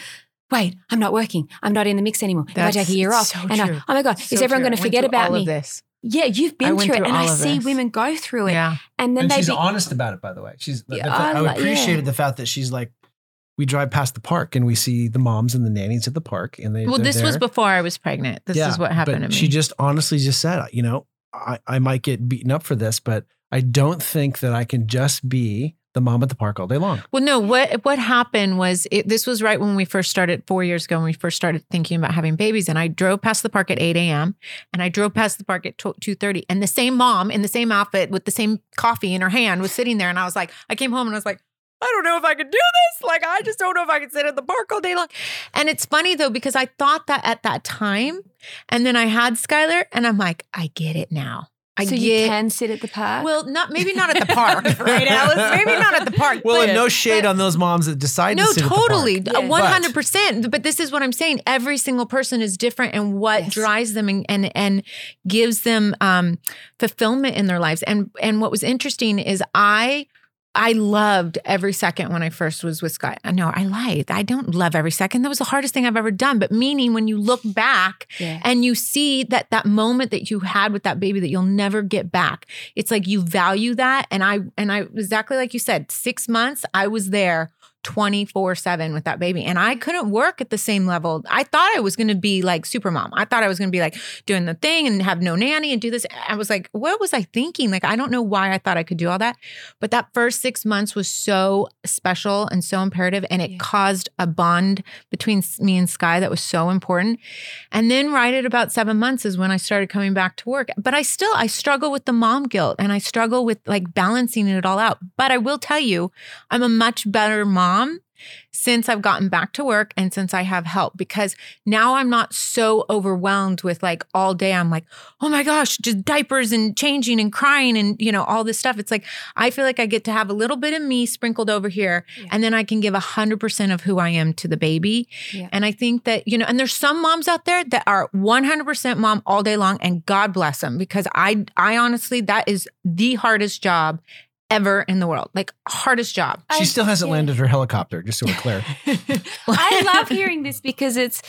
C: Wait, I'm not working. I'm not in the mix anymore.
A: That's
C: if I take a year off,
A: so
C: and I, oh my god,
A: So
C: is everyone going to forget about me?
A: This.
C: Yeah, you've been
A: went
C: through it,
A: through
C: and I see
A: this.
C: women go through it,
A: Yeah.
C: and then
B: and
C: they
B: she's
C: be,
B: honest about it, by the way. She's. the-
C: Yeah,
B: the-
C: I
B: I, appreciated
C: yeah.
B: the fact that she's like, we drive past the park and we see the moms and the nannies at the park, and they.
A: Well,
B: they're
A: this was before I was pregnant. This
B: Yeah,
A: is what happened
B: but
A: to me.
B: She just honestly just said, you know, I, I might get beaten up for this, but I don't think that I can just be the mom at the park all day long.
A: Well, no. What what happened was it, this was right when we first started four years ago when we first started thinking about having babies, and I drove past the park at eight a.m. and I drove past the park at two thirty, and the same mom in the same outfit with the same coffee in her hand was sitting there, and I was like, I came home and I was like. I don't know if I could do this. Like, I just don't know if I could sit at the park all day long. And it's funny though, because I thought that at that time. And then I had Skylar, and I'm like, I get it now. I
C: so
A: get
C: you can sit at the park.
A: Well, not maybe not at the park, right, Alice? Maybe not at the park.
B: Well,
A: but-
B: and no shade
A: but-
B: on those moms that decide
A: no,
B: to sit
A: totally,
B: at the
A: one hundred percent. But this is what I'm saying. Every single person is different, and what
C: Yes.
A: drives them and and, and gives them um, fulfillment in their lives. And and what was interesting is I. I loved every second when I first was with Scott. No, I lied. I don't love every second. That was the hardest thing I've ever done. But meaning when you look back
C: yeah.
A: and you see that that moment that you had with that baby that you'll never get back it's like you value that and i and i exactly like you said six months i was there 24 7 with that baby. And i couldn't work at the same level. I thought i was going to be like super mom i thought i was going to be like doing the thing and have no nanny and do this. I was like what was i thinking? Like i don't know why i thought i could do all that. But that first six months was so special and so imperative and it
C: Yeah.
A: caused a bond between me and sky that was so important. And then right at about seven months is when I started coming back to work. But I still I struggle with the mom guilt and I struggle with like balancing it all out. But I will tell you, I'm a much better mom since I've gotten back to work and since I have help because now I'm not so overwhelmed with like all day I'm like, "Oh my gosh, just diapers and changing and crying and you know all this stuff." It's like I feel like I get to have a little bit of me sprinkled over here
C: Yeah.
A: and then I can give a 100% of who I am to the baby.
C: Yeah.
A: And I think that, you know, and there's some moms out there that are 100% mom all day long and God bless them because I I honestly that is the hardest job ever in the world. Like hardest job.
B: She
C: I-
B: still hasn't
C: yeah.
B: landed her helicopter, just so we're clear.
C: I love hearing this because it's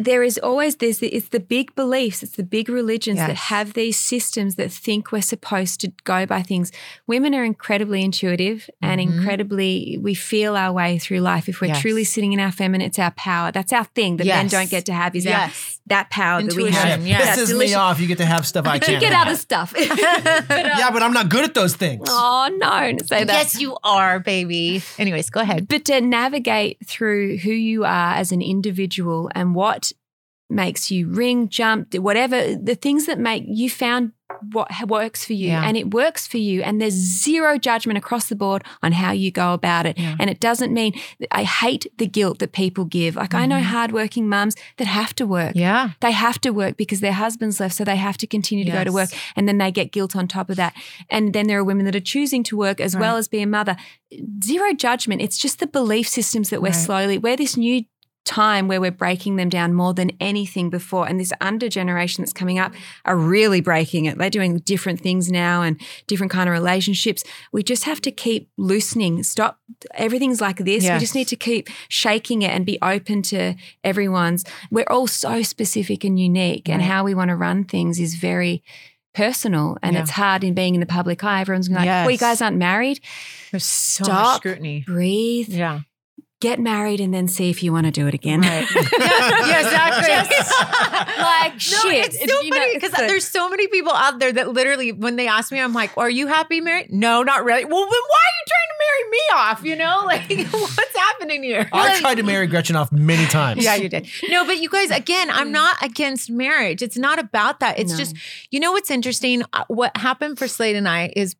C: there is always this it's the big beliefs it's the big religions that have these systems that think we're supposed to go by things women are incredibly intuitive and
A: Mhm.
C: incredibly we feel our way through life if we're
A: Yes.
C: truly sitting in our feminine it's our power that's our thing that men don't get to have is our that power that we have
A: yeah.
C: That's
B: Pisses me off. You get to have stuff I can't.
C: get
B: have.
C: other stuff
B: Yeah, but I'm not good at those things.
C: oh no don't say that
A: Yes, you are, baby. Anyways, go ahead.
C: but to navigate through who you are as an individual and what makes you ring, jump, whatever the things that make you found what works for you
A: Yeah.
C: and it works for you and there's zero judgment across the board on how you go about it
A: Yeah.
C: and it doesn't mean i hate the guilt that people give like i know
A: Mhm.
C: hardworking mums that have to work
A: Yeah.
C: they have to work because their husband's left, so they have to continue to go to work, and then they get guilt on top of that. And then there are women that are choosing to work as well as be a mother. Zero judgment. It's just the belief systems that we're
A: Right.
C: slowly. We're this new time where we're breaking them down more than anything before. And this under generation that's coming up are really breaking it. They're doing different things now and different kind of relationships. We just have to keep loosening. Stop. Everything's like this. We just need to keep shaking it and be open to everyone's. We're all so specific and unique, and how we want to run things is very personal and
A: Yeah.
C: it's hard in being in the public eye. Everyone's going like, well, you guys aren't married.
A: There's so
C: Stop.
A: much scrutiny.
C: Breathe,
A: Yeah.
C: Get married, and then see if you want to do it again.
A: Right. yeah, exactly.
C: like
A: No,
C: shit.
A: it's so
C: you
A: funny because there's so many people out there that literally, when they ask me, I'm like, "Are you happy married?" No, not really. Well, then why are you trying to marry me off? You know, like what's happening here?
B: I've tried to marry Gretchen off many times.
A: Yeah, you did. No, but you guys, again, I'm not against marriage. It's not about that. It's
C: No.
A: just, you know, what's interesting? Uh, What happened for Slade and I is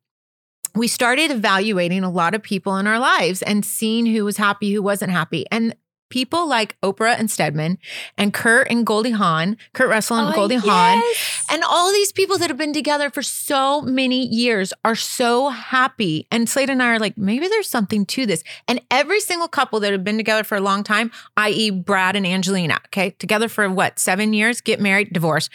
A: we started evaluating a lot of people in our lives and seeing who was happy, who wasn't happy. And people like Oprah and Stedman and Kurt and Goldie Hawn, Kurt Russell and
C: Oh,
A: Goldie Hawn, and all these people that have been together for so many years are so happy. And Slade and I are like, maybe there's something to this. And every single couple that have been together for a long time, i.e., Brad and Angelina, okay, together for what, seven years, get married, divorce.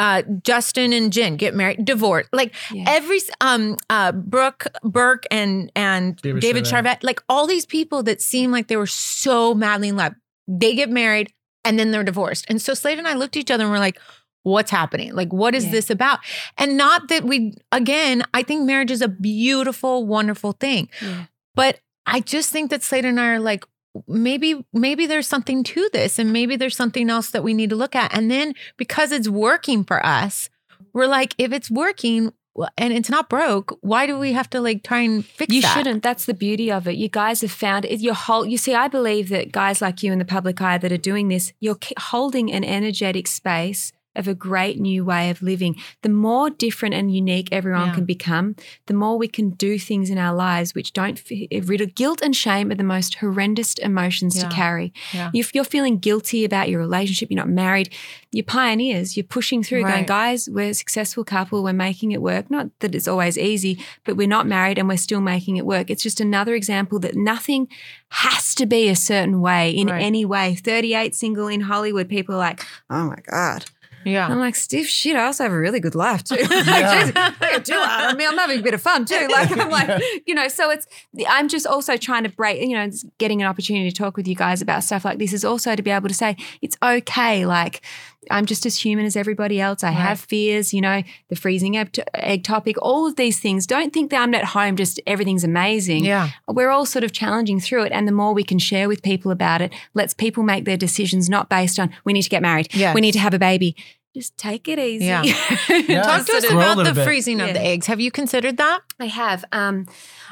A: Uh, Justin and Jen get married, divorce. Like
C: Yeah.
A: every um uh Brooke Burke and and
B: David
A: David,
B: Charvet.
A: Charvet, like all these people that seem like they were so madly in love, they get married and then they're divorced. And so Slade and I looked at each other and we're like, what's happening? Like, what is
C: Yeah.
A: this about? And not that we, again, I think marriage is a beautiful, wonderful thing.
C: Yeah.
A: But I just think that Slade and I are like, maybe, maybe there's something to this and maybe there's something else that we need to look at. And then because it's working for us, we're like, if it's working and it's not broke, why do we have to like try and fix it?
C: You
A: that?
C: shouldn't. That's the beauty of it. You guys have found it. Your whole. You see, I believe that guys like you in the public eye that are doing this, you're holding an energetic space of a great new way of living. The more different and unique everyone
A: Yeah.
C: can become, the more we can do things in our lives which don't f- rid guilt and shame are the most horrendous emotions
A: Yeah.
C: to carry.
A: Yeah.
C: If you're feeling guilty about your relationship, you're not married, you're pioneers, you're pushing through, going, guys, we're a successful couple, we're making it work. Not that it's always easy, but we're not married and we're still making it work. It's just another example that nothing has to be a certain way in
A: Right.
C: any way. 38 single in Hollywood, people are like, oh my God.
A: Yeah.
C: I'm like, stiff shit. I also have a really good life too. Like,
B: Yeah.
C: Jesus, I got too hard on me. I'm having a bit of fun too. Like I'm like, you know, so it's I'm just also trying to break, you know, getting an opportunity to talk with you guys about stuff like this is also to be able to say it's okay. Like I'm just as human as everybody else. I
A: Right.
C: have fears, you know, the freezing egg, egg topic, all of these things. Don't think that I'm at home, just everything's amazing
A: Yeah.
C: we're all sort of challenging through it. And the more we can share with people about it, lets people make their decisions not based on we need to get married,
A: Yes.
C: we need to have a baby. Just take it easy.
A: Yeah.
B: Yeah.
A: Talk to us
C: of-
B: Grow a
A: about the
B: bit.
A: freezing of
C: Yeah.
A: the eggs. Have you considered that?
C: I have. Um,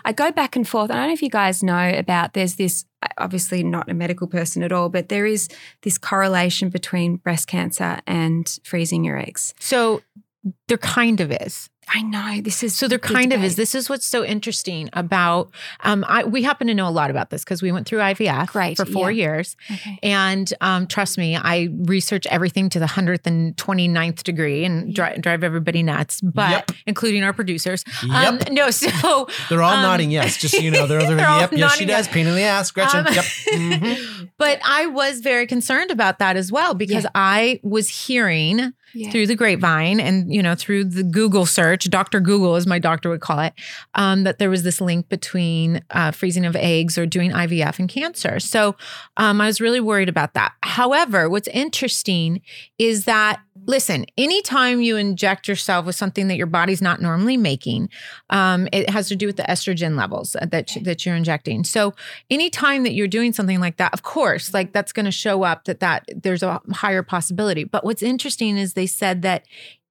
C: I go back and forth. I don't know if you guys know about there's this, obviously not a medical person at all, but there is this correlation between breast cancer and freezing your eggs.
A: So there kind of is.
C: I know this is
A: So there
C: the
A: kind of is. This is what's so interesting about. Um, I, we happen to know a lot about this because we went through IVF
C: Great,
A: for four
C: yeah.
A: years,
C: Okay.
A: and um, trust me, I research everything to the hundredth and 29th degree and dri- drive everybody nuts, but
B: Yep.
A: including our producers.
B: Yep.
A: Um, no, so
B: they're all
A: um,
B: nodding yes. Just so you know, they're, they're,
A: They're all
B: yep, yes, she does.
A: yes.
B: Pain in the ass, Gretchen.
A: Um,
B: yep. Mhm.
A: but I was very concerned about that as well because
C: Yeah.
A: I was hearing
C: Yeah.
A: through the grapevine and you know through the Google search, Doctor Google, as my doctor would call it, um, that there was this link between uh, freezing of eggs or doing IVF and cancer. So um, I was really worried about that. However, what's interesting is that listen, anytime you inject yourself with something that your body's not normally making, um, it has to do with the estrogen levels that that you're injecting. So anytime that you're doing something like that, of course, like that's going to show up that that there's a higher possibility. But what's interesting is they said that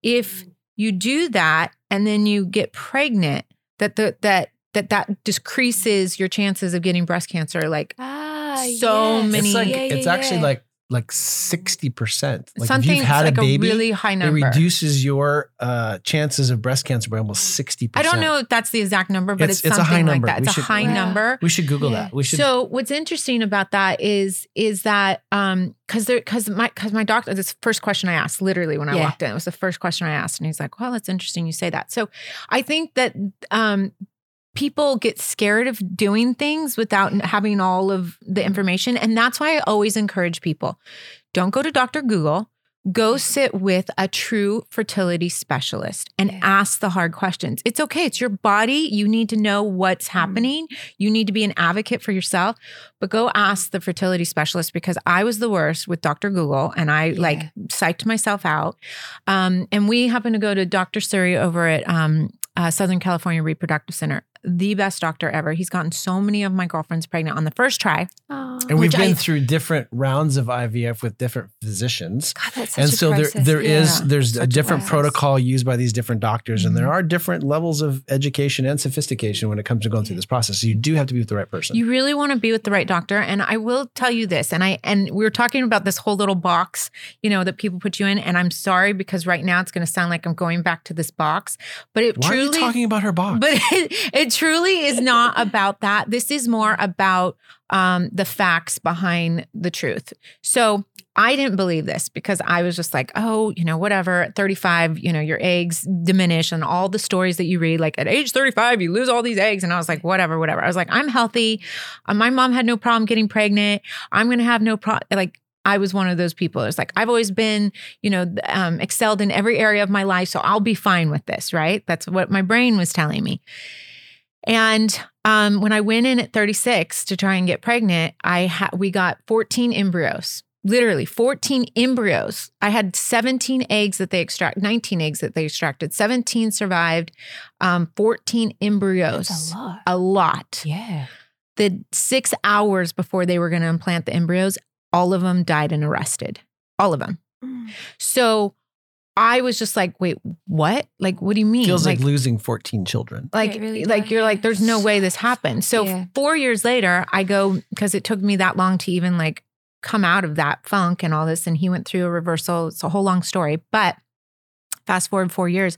A: if you do that and then you get pregnant, that the that that that decreases your chances of getting breast cancer. Like
C: Ah,
A: so
C: yes.
A: many-
B: It's like
C: Yeah, yeah,
B: it's actually
C: yeah.
B: like like sixty percent. Like if
A: something
B: you've had
A: like
B: a baby,
A: really high number.
B: it reduces your uh, chances of breast cancer by almost 60%.
A: I don't know if that's the exact number, but
B: It's-
A: it's,
B: it's a high
A: like
B: number.
A: that. It's
B: We
A: a
B: should-
A: high
C: Wow.
A: number.
B: We should Google
C: Yeah.
B: that. We should.
A: So what's interesting about that is is that um because there because my because my doctor this first question I asked literally when I
C: Yeah.
A: walked in it was the first question I asked and he's like well that's interesting you say that so I think that um people get scared of doing things without having all of the information and that's why I always encourage people don't go to Dr. Google go sit with a true fertility specialist and ask the hard questions. It's okay. It's your body. You need to know what's happening. You need to be an advocate for yourself, but go ask the fertility specialist because I was the worst with Dr. Google and I
C: Yeah.
A: like psyched myself out. Um, and we happen to go to Dr. Surrey over at um, uh, Southern California Reproductive Center. The best doctor ever. He's gotten so many of my girlfriends pregnant on the first try.
C: Oh,
B: and we've been
A: I-
B: through different rounds of IVF with different physicians.
C: God, that's such
B: and
C: a
B: so there
C: process.
B: there is
A: Yeah.
B: there's
C: Such
B: a
C: a
B: different
C: process.
B: protocol used by these different doctors and
A: Mm-hmm.
B: there are different levels of education and sophistication when it comes to going through this process so you do have to be with the right person
A: You really want to be with the right doctor. And I will tell you this, and I and we were talking about this whole little box, you know, that people put you in. And I'm sorry because right now it's going to sound like I'm going back to this box, but it
B: why
A: truly
B: are you talking about her box
A: but it, it truly is not about that. This is more about um, the facts behind the truth. So I didn't believe this because I was just like, oh, you know, whatever. At 35, you know, your eggs diminish and all the stories that you read, like at age 35, you lose all these eggs. And I was like, whatever, whatever. I was like, I'm healthy. Uh, my mom had no problem getting pregnant. I'm going to have no problem. Like, I was one of those people. It's like I've always been, you know, um, excelled in every area of my life, so I'll be fine with this, right? That's what my brain was telling me. And um, when I went in at 36 to try and get pregnant, I had we got 14 embryos. Literally 14 embryos. I had 17 eggs that they extract, 19 eggs that they extracted. 17 survived. Um, 14 embryos.
C: That's a lot.
A: A lot
C: Yeah.
A: the six hours before they were going to implant the embryos, all of them died and arrested. All of them.
C: Mm.
A: So I was just like, wait, what? Like, what do you mean?
B: feels like, losing 14 children
A: like,
C: It really
A: like
C: does.
A: you're like, there's no way this happened. So
C: Yeah.
A: four years later, I go because it took me that long to even like come out of that funk and all this. And he went through a reversal. It's a whole long story, but fast forward four years,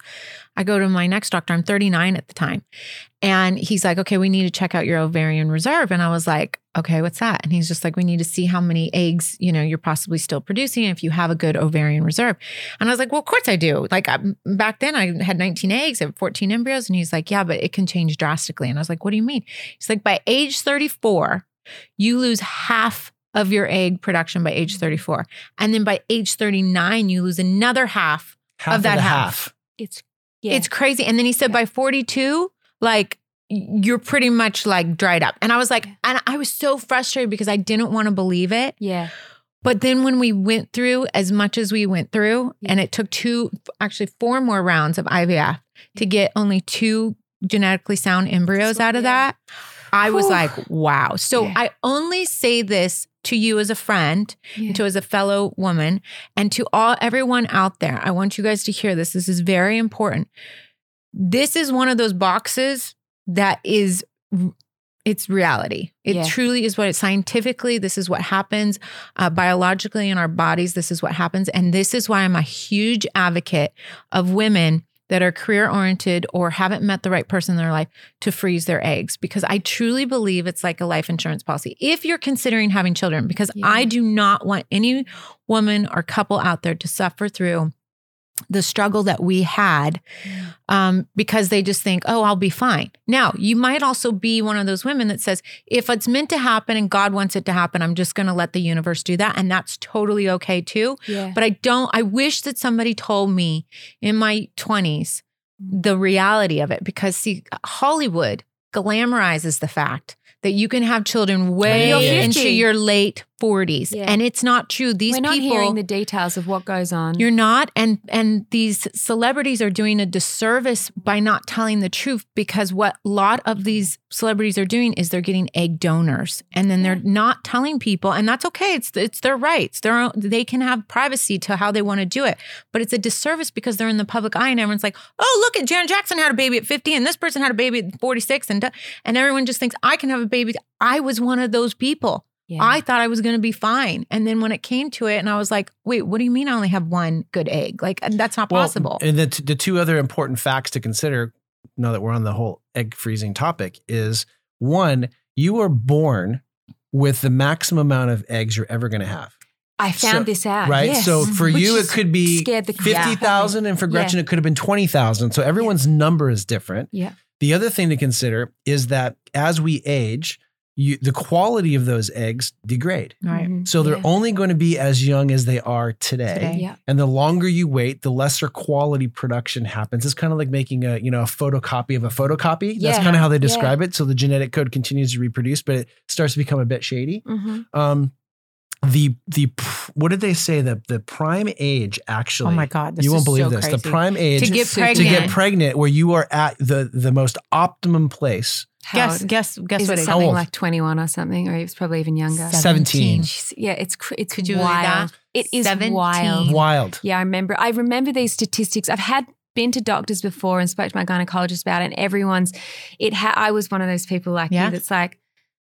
A: I go to my next doctor. I'm 39 at the time. And he's like, okay, we need to check out your ovarian reserve. And I was like, okay, what's that? And he's just like, we need to see how many eggs, you know, you're possibly still producing if you have a good ovarian reserve. And I was like, well, of course I do. Like I, back then I had 19 eggs, had 14 embryos. And he's like, yeah, but it can change drastically. And I was like, what do you mean? He's like, by age 34, you lose half of your egg production by age 34. And then by age 39, you lose another half.
B: Half
A: Of that
B: the
A: half.
C: It's yeah.
A: It's crazy. And then he said by 42, like you're pretty much like dried up. And I was like, and I was so frustrated because I didn't want to believe it.
C: yeah.
A: But then when we went through as much as we went through, and it took two, actually four more rounds of IVF to get only two genetically sound embryos
C: So-
A: out of
C: yeah.
A: that, I was like, wow. So
C: Yeah.
A: I only say this to you as a friend
C: Yeah.
A: to as a fellow woman and to all everyone out there i want you guys to hear this. This is very important. This is one of those boxes that is it's reality. It
C: Yeah.
A: truly is what it scientifically this is what happens. Uh, biologically in our bodies this is what happens. And this is why i'm a huge advocate of women that are career oriented or haven't met the right person in their life to freeze their eggs because I truly believe it's like a life insurance policy. If you're considering having children, because
C: Yeah.
A: I do not want any woman or couple out there to suffer through the struggle that we had um, because they just think, oh, I'll be fine. Now, you might also be one of those women that says, if it's meant to happen and God wants it to happen, I'm just going to let the universe do that. And that's totally okay too.
C: Yeah.
A: But I don't, I wish that somebody told me in my 20s the reality of it because, see, Hollywood glamorizes the fact that you can have children way into your late 40s.
C: Yeah.
A: And it's not true. These
C: We're not
A: people.
C: hearing the details of what goes on.
A: You're not, and and these celebrities are doing a disservice by not telling the truth because what a lot of these celebrities are doing is they're getting egg donors, and then they're not telling people, and that's okay. It's it's their rights. Their own, they can have privacy to how they want to do it, but it's a disservice because they're in the public eye, and everyone's like, oh look at Janet Jackson had a baby at 50, and this person had a baby at 46, and and everyone just thinks I can have a baby. I was one of those people.
C: Yeah.
A: I thought I was going to be fine. And then when it came to it, and I was like, wait, what do you mean I only have one good egg? Like, that's not
B: Well,
A: possible.
B: And the, t- the two other important facts to consider, now that we're on the whole egg freezing topic, is one, you are born with the maximum amount of eggs you're ever going to have.
C: I found
B: So-
C: this out.
B: right?
C: yes.
B: So for
C: Which
B: you, it could be
C: scared the crap out of me.
B: 50,000, and for
C: Yeah.
B: Gretchen, it could have been 20,000. So everyone's number is different.
C: Yeah.
B: The other thing to consider is that as we age, you, the quality of those eggs degrade.
A: right.
C: Mhm.
B: So they're
C: Yeah.
B: only going to be as young as they are today.
A: Today.
C: Yeah.
B: And the longer you wait, the lesser quality production happens. It's kind of like making a, you know, a photocopy of a photocopy. That's kind of how they
C: Yeah.
B: describe it. So the genetic code continues to reproduce, but it starts to become a bit shady.
C: Mhm.
B: Um, the the what did they say the the prime age actually?
A: Oh my God. This
B: you won't
A: is
B: believe
A: so
B: this. The prime age
A: to get
C: to
B: to
A: pregnant.
B: get pregnant, where you are at the the most optimum place.
C: How
A: guess,
C: old-
A: guess, guess
C: is
A: what
C: it
A: age?
B: How
C: something
B: old?
C: like 21 or something, or it's probably even younger.
A: Seven.
B: 17.
C: Yeah, it's cr- it's
A: Could you believe
C: wild.
A: that?
C: It is
A: 17.
C: wild.
B: Wild.
C: Yeah, I remember. I remember these statistics. I've had been to doctors before and spoke to my gynecologist about it. And everyone's. It. Ha- I was one of those people like
A: Yeah.
C: you that's like,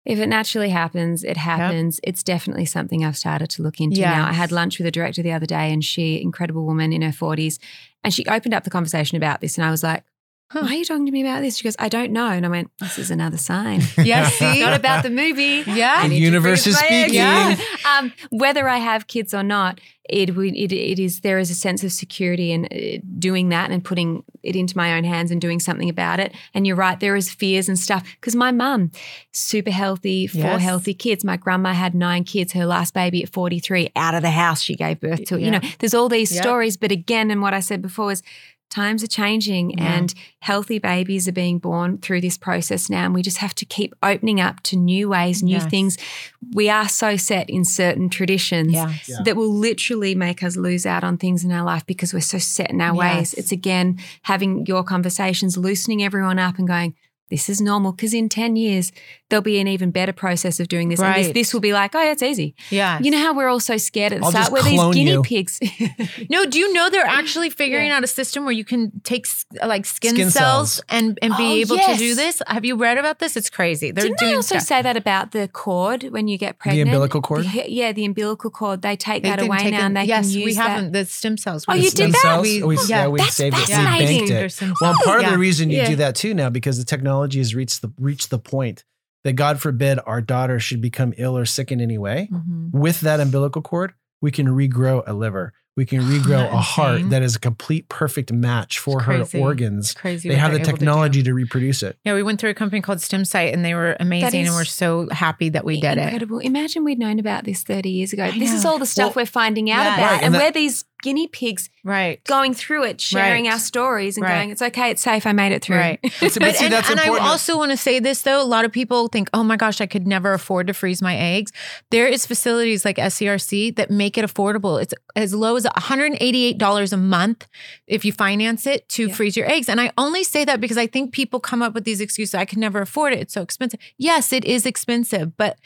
C: if it naturally happens, it happens. It's definitely something I've started to look into
A: Yeah.
C: now. I had lunch with a director the other day, and she, incredible woman in her forties, and she opened up the conversation about this, and I was like.
A: Huh.
C: Why are you talking to me about this? She goes, I don't know. And I went, This is another sign.
A: Yeah,
C: It's
A: see?
C: not about the movie.
A: Yeah.
B: The universe is speaking.
C: Yeah. Um, whether I have kids or not, it, it it is there is a sense of security in uh, doing that and putting it into my own hands and doing something about it. And you're right, there is fears and stuff because my mum, super healthy, four
A: Yes.
C: healthy kids. My grandma had nine kids. Her last baby at 43, out of the house, she gave birth to. it. You know, there's all these
A: Yeah.
C: stories, but again, and what I said before was. Times are changing
A: Yeah.
C: and healthy babies are being born through this process now. And we just have to keep opening up to new ways, new
A: Yes.
C: things. We are so set in certain traditions
A: Yeah.
B: Yeah.
C: that will literally make us lose out on things in our life because we're so set in our
A: Yes.
C: ways. It's again having your conversations, loosening everyone up and going, this is normal. Because in 10 years, there'll be an even better process of doing this. And this, this will be like, oh, yeah, it's easy.
A: Yeah.
C: You know how we're all so scared at the
B: I'll
C: start?
B: just
C: We're these guinea
B: you.
C: pigs.
A: No, do you know they're actually figuring
C: Yeah.
A: out a system where you can take like skin,
B: Skin
A: cells,
B: cells.
A: and and be
C: Oh,
A: able to do this? Have you read about this? It's crazy. They're
C: Didn't
A: doing
C: they also
A: stuff.
C: say that about the cord when you get pregnant?
B: The umbilical cord?
C: The- yeah, the umbilical cord. They take
A: They
C: that away
A: take
C: now
A: it-
C: and they
A: yes,
C: can use
A: we
C: that.
A: haven't the stem cells.
C: Oh, you did that?
B: cells?
A: We-
B: We,
A: yeah.
B: yeah, we
C: That's
B: saved it. We
C: fascinating.
B: banked it. Well, part of the reason you do that too now because the technology has reached the reached the point that God forbid our daughter should become ill or sick in any way.
A: Mhm.
B: With that umbilical cord, we can regrow a liver. We can regrow a heart that is a complete perfect match for
A: It's
B: her organs.
A: It's crazy.
B: They have the
A: they're to
B: technology to, reproduce it.
A: Yeah, we went through a company called StemCyte and they were amazing and we're so happy that we did it.
C: Incredible. Imagine we'd known about this 30 years ago.
A: I
C: This is all the stuff
B: Well,
C: we're finding out
A: yeah.
C: about.
B: Right,
C: and
B: and that-
C: we're these guinea pigs
A: Right.
C: going through it, sharing
A: Right.
C: our stories and
A: Right.
C: going, it's okay, it's safe, I made it through.
A: Right.
B: But,
A: But,
B: see,
A: and,
B: that's
A: and I also want to say this though, a lot of people think, oh my gosh, I could never afford to freeze my eggs. There is facilities like SCRC that make it affordable. It's as low as $188 a month if you finance it to
C: Yeah.
A: freeze your eggs. And I only say that because I think people come up with these excuses. I can never afford it. It's so expensive. Yes, it is expensive, but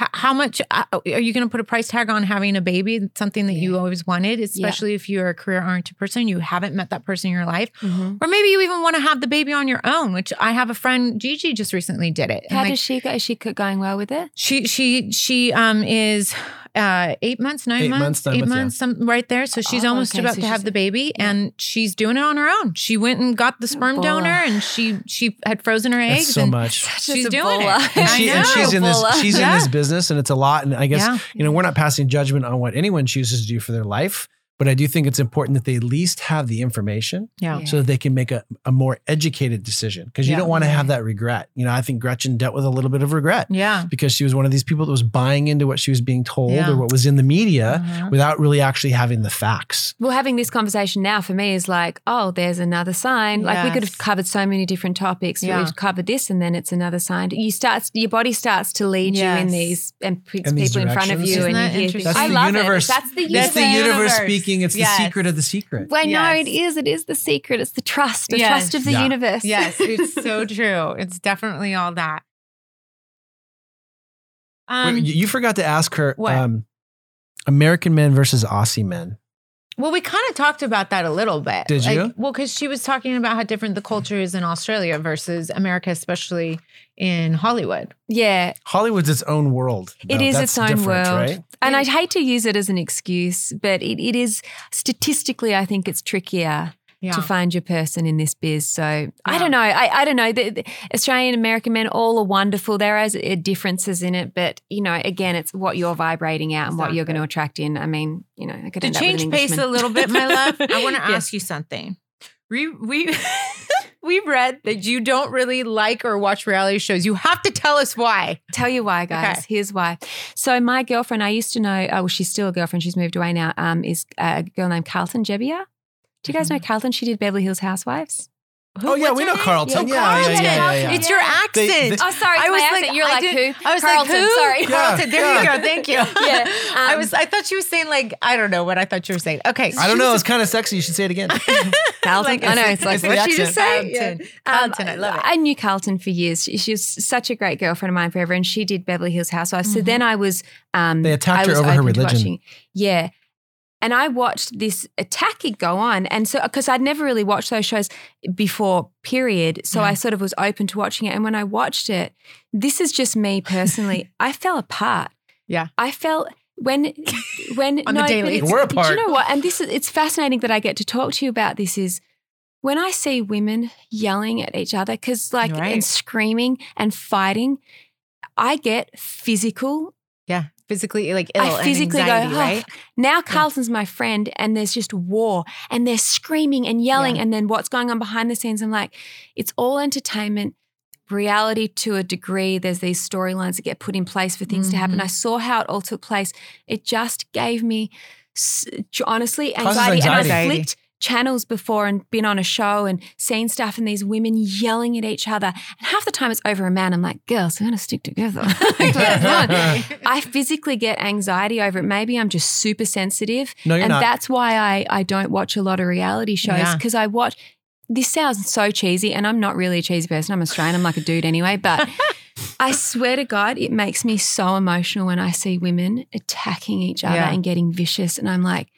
A: h- how much uh, are you going to put a price tag on having a baby? It's something that you always wanted, especially if you're a career oriented person, you haven't met that person in your life.
C: Mhm.
A: Or maybe you even want to have the baby on your own, which I have a friend, Gigi, just recently did it. And
C: How
A: like,
C: does she go? Is she going well with it?
A: she she she um is uh, eight months, nine
B: Eight
A: months,
B: months, nine
A: eight
B: months, yeah.
A: some, right there. So she's
C: Oh,
A: almost
C: okay,
A: about
C: so
A: to have the baby,
C: yeah.
A: and she's doing it on her own. She went and got the sperm
C: Baller.
A: donor, and she she had frozen her
B: That's
A: eggs.
B: so
A: and
B: much.
A: She's
C: Just a
A: doing it.
B: And,
A: I
B: she, and
A: know.
B: she's in this
C: Baller.
B: she's in this business and it's a lot and i guess
A: Yeah.
B: you know we're not passing judgment on what anyone chooses to do for their life but i do think it's important that they at least have the information
A: Yeah.
C: Yeah.
B: so that they can make a, a more educated decision because you
A: Yeah.
B: don't want to have that regret you know i think gretchen dealt with a little bit of regret
A: Yeah.
B: because she was one of these people that was buying into what she was being told
A: Yeah.
B: or what was in the media
A: Uh-huh.
B: without really actually having the facts
C: Well, having this conversation now for me is like, oh, there's another sign. Like we could have covered so many different topics. but
A: Yeah.
C: We've covered this, and then it's another sign. You start, your body starts to lead you in these and puts
B: In
C: people in front of you,
A: Isn't
C: and you
A: that
C: hear
A: interesting?
C: things.
B: that's
C: I
B: the
C: love
B: universe
C: it. That's the universe.
B: that's the universe,
A: universe.
B: Speaking it's
A: Yes.
B: the secret of the secret
C: Well, no, it is. It is the secret. It's the trust, the
A: Yes.
C: trust of the
B: Yeah.
C: universe.
A: Yes, it's so true. It's definitely all that. Um,
B: Wait, you you forgot to ask her
A: what?
B: um, american men versus aussie men
A: Well, we kind of talked about that a little bit.
B: Did
A: Like,
B: you?
A: Well, because she was talking about how different the culture is in Australia versus America, especially in Hollywood.
C: Yeah.
B: hollywood's its own world
C: It
B: though.
C: is
B: That's
C: its own world.
B: right
C: And I'd hate to use it as an excuse, but it, it is statistically, I think it's trickier
A: Yeah.
C: to find your person in this biz. So I don't know. I, I don't know. The, the Australian American men all are wonderful. There is uh, differences in it, but you know, again, it's what you're vibrating out and what you're going to attract in. I mean, you know, I could
A: to
C: end up with
A: change
C: an
A: pace a little bit, my love, I want to
C: Yeah.
A: ask you something. We we we've read that you don't really like or watch reality shows. You have to tell us why.
C: Tell you why, guys.
A: Okay.
C: Here's why. So my girlfriend, I used to know. Oh, well, she's still a girlfriend. She's moved away now. Um, is a girl named Carlton Gebbia. Do you guys
A: Mm-hmm.
C: know Carlton? She did Beverly Hills Housewives.
B: Oh, yeah, we know? Carlton.
C: Yeah,
B: Yeah,
C: Carlton.
B: yeah, yeah, yeah, yeah.
A: It's your accent.
B: They- they-
C: Oh, sorry,
A: I was
C: my
A: like.
C: You're
A: I
C: like
A: did-
C: who?
A: I was
C: Carlton.
A: like, who?
C: Sorry.
B: Yeah,
A: Carlton. There you go. Thank you.
C: Yeah,
A: I
C: um,
A: was. I thought she was saying like I don't know what I thought you were saying. Okay.
B: I don't know. It's kind of sexy. You should say it again.
C: Carlton.
A: Like,
C: I know.
A: it's-
C: It's like
B: it's
C: what she just
B: accent.
C: say.
A: Carlton.
C: Um,
A: Carlton, I love it.
C: I knew Carlton for years. She, she was such a great girlfriend of mine forever, and she did Beverly Hills Housewives. So
A: Mhm.
C: then I was. Um,
B: They attacked her over her religion.
C: Yeah. And I watched this attack go on. And so, because I'd never really watched those shows before, period. So
A: Yeah.
C: I sort of was open to watching it. And when I watched it, this is just me personally, I fell apart.
A: Yeah.
C: I felt when, when,
A: On the
C: no, but
A: daily.
C: it's-
B: We're apart.
C: Do you know what? And this is, it's fascinating that I get to talk to you about this is when I see women yelling at each other, because like,
A: Right.
C: and screaming and fighting, I get physical
A: yeah. Physically, like ill.
C: I physically
A: and
C: go,
A: anxiety,
C: "Oh."
A: right?
C: now Carlton's my friend and there's just war and they're screaming and yelling
A: Yeah.
C: and then what's going on behind the scenes I'm like it's all entertainment reality to a degree there's these storylines that get put in place for things to happen
A: Mhm.
C: I saw how it all took place it just gave me honestly
B: Causes
C: anxiety, and
B: anxiety.
C: I flipped channels before and been on a show and seen stuff and these women yelling at each other and half the time it's over a man I'm like girls we're gonna stick together Like, come on. I physically get anxiety over it. Maybe I'm just super sensitive.
B: No, you're
C: and
B: not.
C: that's why I, I don't watch a lot of reality shows
A: Yeah.
C: because I watch. This sounds so cheesy, and I'm not really a cheesy person. I'm Australian. I'm like a dude anyway. But I swear to God, it makes me so emotional when I see women attacking each other
A: Yeah.
C: and getting vicious. And I'm like,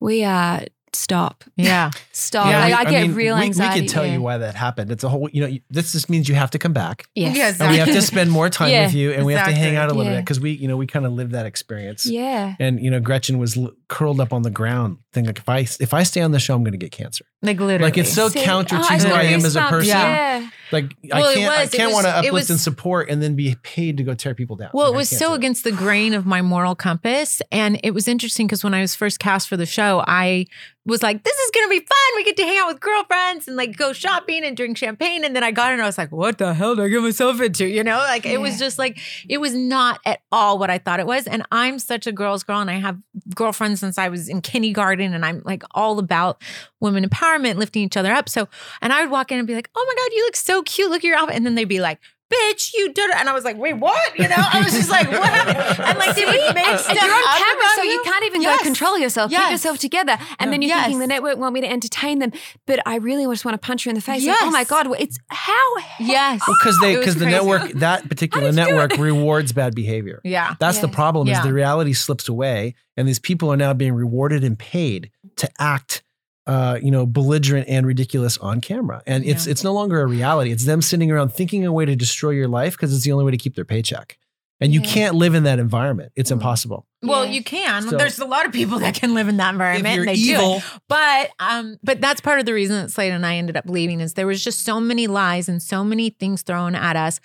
C: we are stop,
A: Yeah.
C: stop.
B: Yeah,
C: Like,
B: we-
C: I, get
B: mean,
C: real
B: we,
C: anxiety.
B: We could tell
C: yeah.
B: you why that happened. It's a whole, you know, you- this just means you have to come back.
C: Yes.
A: Yes.
B: And we have to spend more time
C: Yeah,
B: with you and we have to hang out a little
C: Yeah.
B: bit because we, you know, we kind of lived that experience.
C: Yeah.
B: And, you know, Gretchen was l- curled up on the ground thing like, if I, if I stay on the show, I'm going to get cancer.
A: Like literally.
B: Like it's so
C: See,
B: counter to
C: I
B: who I am as a person.
C: Yeah.
B: Like
A: Well,
B: I can't, I
A: was- it
B: can't want to uplift
A: was-
B: and support and then be paid to go tear people down.
A: Well,
B: Like,
A: it was so against the grain of my moral compass. And it was interesting because when I was first cast for the show, I was like, this is going to be fun. We get to hang out with girlfriends and like go shopping and drink champagne. And then I got it and I was like, what the hell did I get myself into? You know, like it was just like, it was not at all what I thought it was. And I'm such a girl's girl and I have girlfriends since I was in kindergarten and I'm like all about women empowerment, lifting each other up. So, and I would walk in and be like, oh my God, you look so cute. Look at your outfit. And then they'd be like, bitch, you did it. And I was like, wait, what? You know, I was just like, what happened? And like, they would make
C: And,
A: stuff
C: and you're on
A: up
C: camera,
A: about
C: so you can't even
A: Yes.
C: go control yourself.
A: Yes.
C: Keep yourself together. And then you're
A: Yes.
C: thinking the network want me to entertain them, but I really just want to punch her in the face. Like, oh my God, it's how?
A: Yes.
B: because they because the network that particular
C: did you do
B: network rewards bad behavior.
A: Yeah.
B: That's the
C: Yeah.
B: problem is the reality slips away and these people are now being rewarded and paid to act uh, you know, belligerent and ridiculous on camera. And it's
A: Yeah.
B: it's no longer a reality. It's them sitting around thinking a way to destroy your life because it's the only way to keep their paycheck. And you can't live in that environment. It's
A: Mm.
B: impossible.
A: Well,
C: Yeah.
A: you can.
B: So-
A: There's a lot of people that can live in that environment. they do
B: evil,
A: But um, but that's part of the reason that Slade and I ended up leaving is there was just so many lies and so many things thrown at us.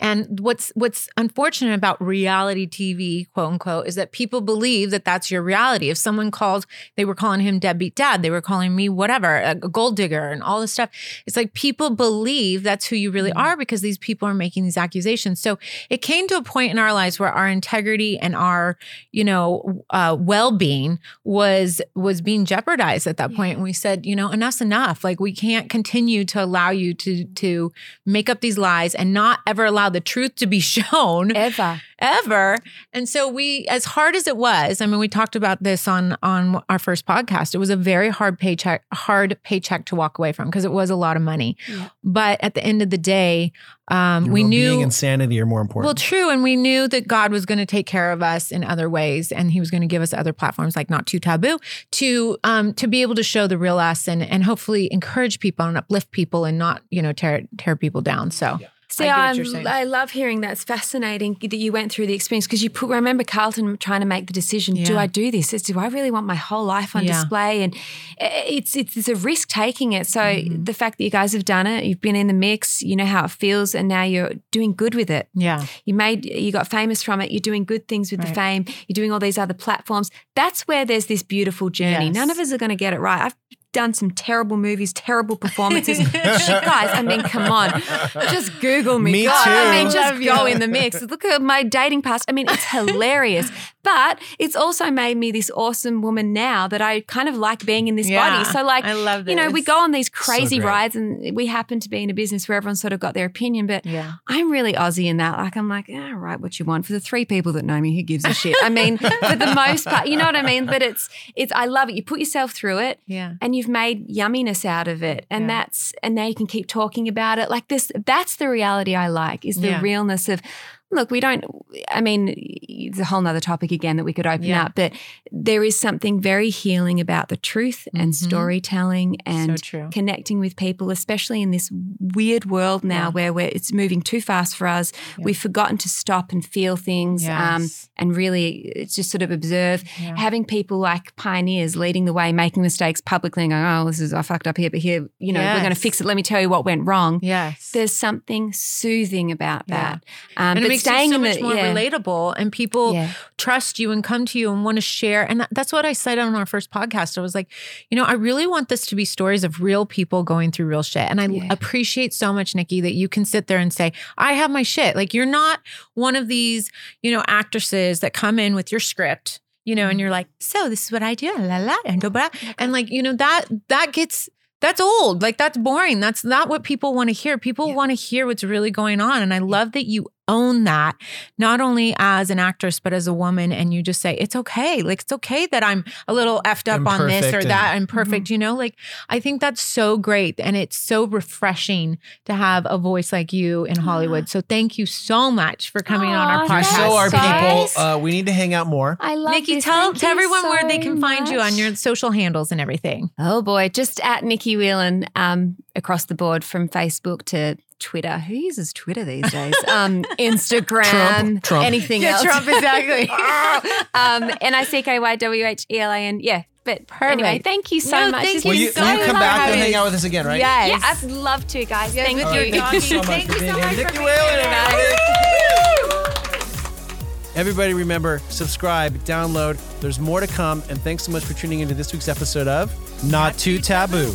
A: And what's what's unfortunate about reality TV, quote unquote, is that people believe that that's your reality. If someone called, they were calling him deadbeat dad, they were calling me whatever, a gold digger, and all this stuff. It's like people believe that's who you really are because these people are making these accusations. So it came to a point in our lives where our integrity and our, you know, uh, well-being was was being jeopardized at that point. And we said, you know, enough's enough. Like we can't continue to allow you to to make up these lies and not ever allow the truth to be shown
C: Ever.
A: ever. And so we, as hard as it was, I mean, we talked about this on on our first podcast. It was a very hard paycheck, hard paycheck to walk away from because it was a lot of money.
C: Yeah.
A: But at the end of the day, um, we knew
B: and sanity are more important.
A: well, true. And we knew that God was going to take care of us in other ways. And he was going to give us other platforms like Not Too Taboo to um to be able to show the real us and and hopefully encourage people and uplift people and not, you know, tear tear people down. So
B: Yeah.
C: See,
A: I,
C: I. Love hearing that. It's fascinating that you went through the experience because you put. I remember Carlton trying to make the decision: Do I do this? It's, do I really want my whole life on
A: Yeah.
C: display? And eh, it's it's it's a risk taking it. So
A: Mhm.
C: the fact that you guys have done it, you've been in the mix, you know how it feels, and now you're doing good with it.
A: yeah.
C: You made you got famous from it. You're doing good things with the fame. You're doing all these other platforms. That's where there's this beautiful journey.
A: Yes.
C: None of us are going to get it right. I've done some terrible movies, terrible performances. Shit, guys, I mean, come on. Just Google me.
B: Me
C: God, I mean, just go in the mix. Look at my dating past. I mean, it's hilarious. But it's also made me this awesome woman now that I kind of like being in this
A: Yeah.
C: body. So, like,
A: I love this.
C: you know, we go on these crazy
B: great.
C: rides and we happen to be in a business where everyone's sort of got their opinion. But
A: Yeah.
C: I'm really Aussie in that. Like, I'm like, yeah, write what you want. For the three people that know me, who gives a shit? I mean, for the most part, you know what I mean? But it's, it's, I love it. You put yourself through it
A: Yeah.
C: and you've made yumminess out of it. And
A: Yeah.
C: that's, and now you can keep talking about it. Like this, that's the reality I like is the realness of, look, we don't, I mean, it's a whole nother topic again that we could open
A: Yeah.
C: up, but there is something very healing about the truth and
A: Mhm.
C: storytelling and
A: so
C: connecting with people, especially in this weird world now
A: Yeah.
C: where we're, it's moving too fast for us.
A: Yeah.
C: We've forgotten to stop and feel things um, and really it's just sort of observe. Having people like pioneers leading the way, making mistakes publicly and going, oh, this is, I fucked up here, but here, you know, we're going to fix it. Let me tell you what went wrong.
A: Yes.
C: There's something soothing about that. Um,
A: and
C: but
A: makes
C: staying
A: you so much
C: the,
A: more
C: yeah,
A: relatable and people
C: yeah.
A: trust you and come to you and want to share and that, that's what i said on our first podcast i was like you know i really want this to be stories of real people going through real shit and i
C: Yeah.
A: appreciate so much Nicky that you can sit there and say i have my shit like you're not one of these you know actresses that come in with your script you know and
C: Mm-hmm.
A: you're like so this is what i do la la and blah. and like you know that that gets that's old. Like that's boring. That's not what people want to hear. People
C: Yeah.
A: want to hear what's really going on. And I love that you own that, not only as an actress, but as a woman. And you just say, it's okay. Like it's okay that I'm a little effed up on this or that. I'm perfect.
C: Mm-hmm.
A: You know, like I think that's so great. And it's so refreshing to have a voice like you in Hollywood. So thank you so much for coming on our podcast.
B: so are
C: guys.
B: people. Uh, we need to hang out more.
C: I love
A: Nicky,
C: this.
A: tell, tell
C: you
A: everyone where they
C: so
A: can find you on your social handles and everything.
C: Oh boy, just at Nicky Whelan um, across the board from Facebook to Twitter. Who uses Twitter these days? Um, Instagram,
B: Trump. Trump.
C: anything
A: Yeah,
C: else.
A: Trump, exactly.
C: um, N I C K Y W H E L A N. Yeah, but anyway, thank you so
A: No,
C: much.
A: thank you
B: Will
C: has
B: you,
A: so
B: will you come
A: much.
B: back and
C: fun.
B: hang out with us again, right?
A: Yes.
C: Yeah, I'd love to, guys.
A: Yes,
C: thank
A: with
C: you.
B: right, thank you so much
A: Thank
B: for
A: you so much
B: here. Nicky
A: being
B: Whelan,
A: here.
B: everybody. Everybody remember, subscribe, download. There's more to come. And thanks so much for tuning into this week's episode of Not Too Taboo.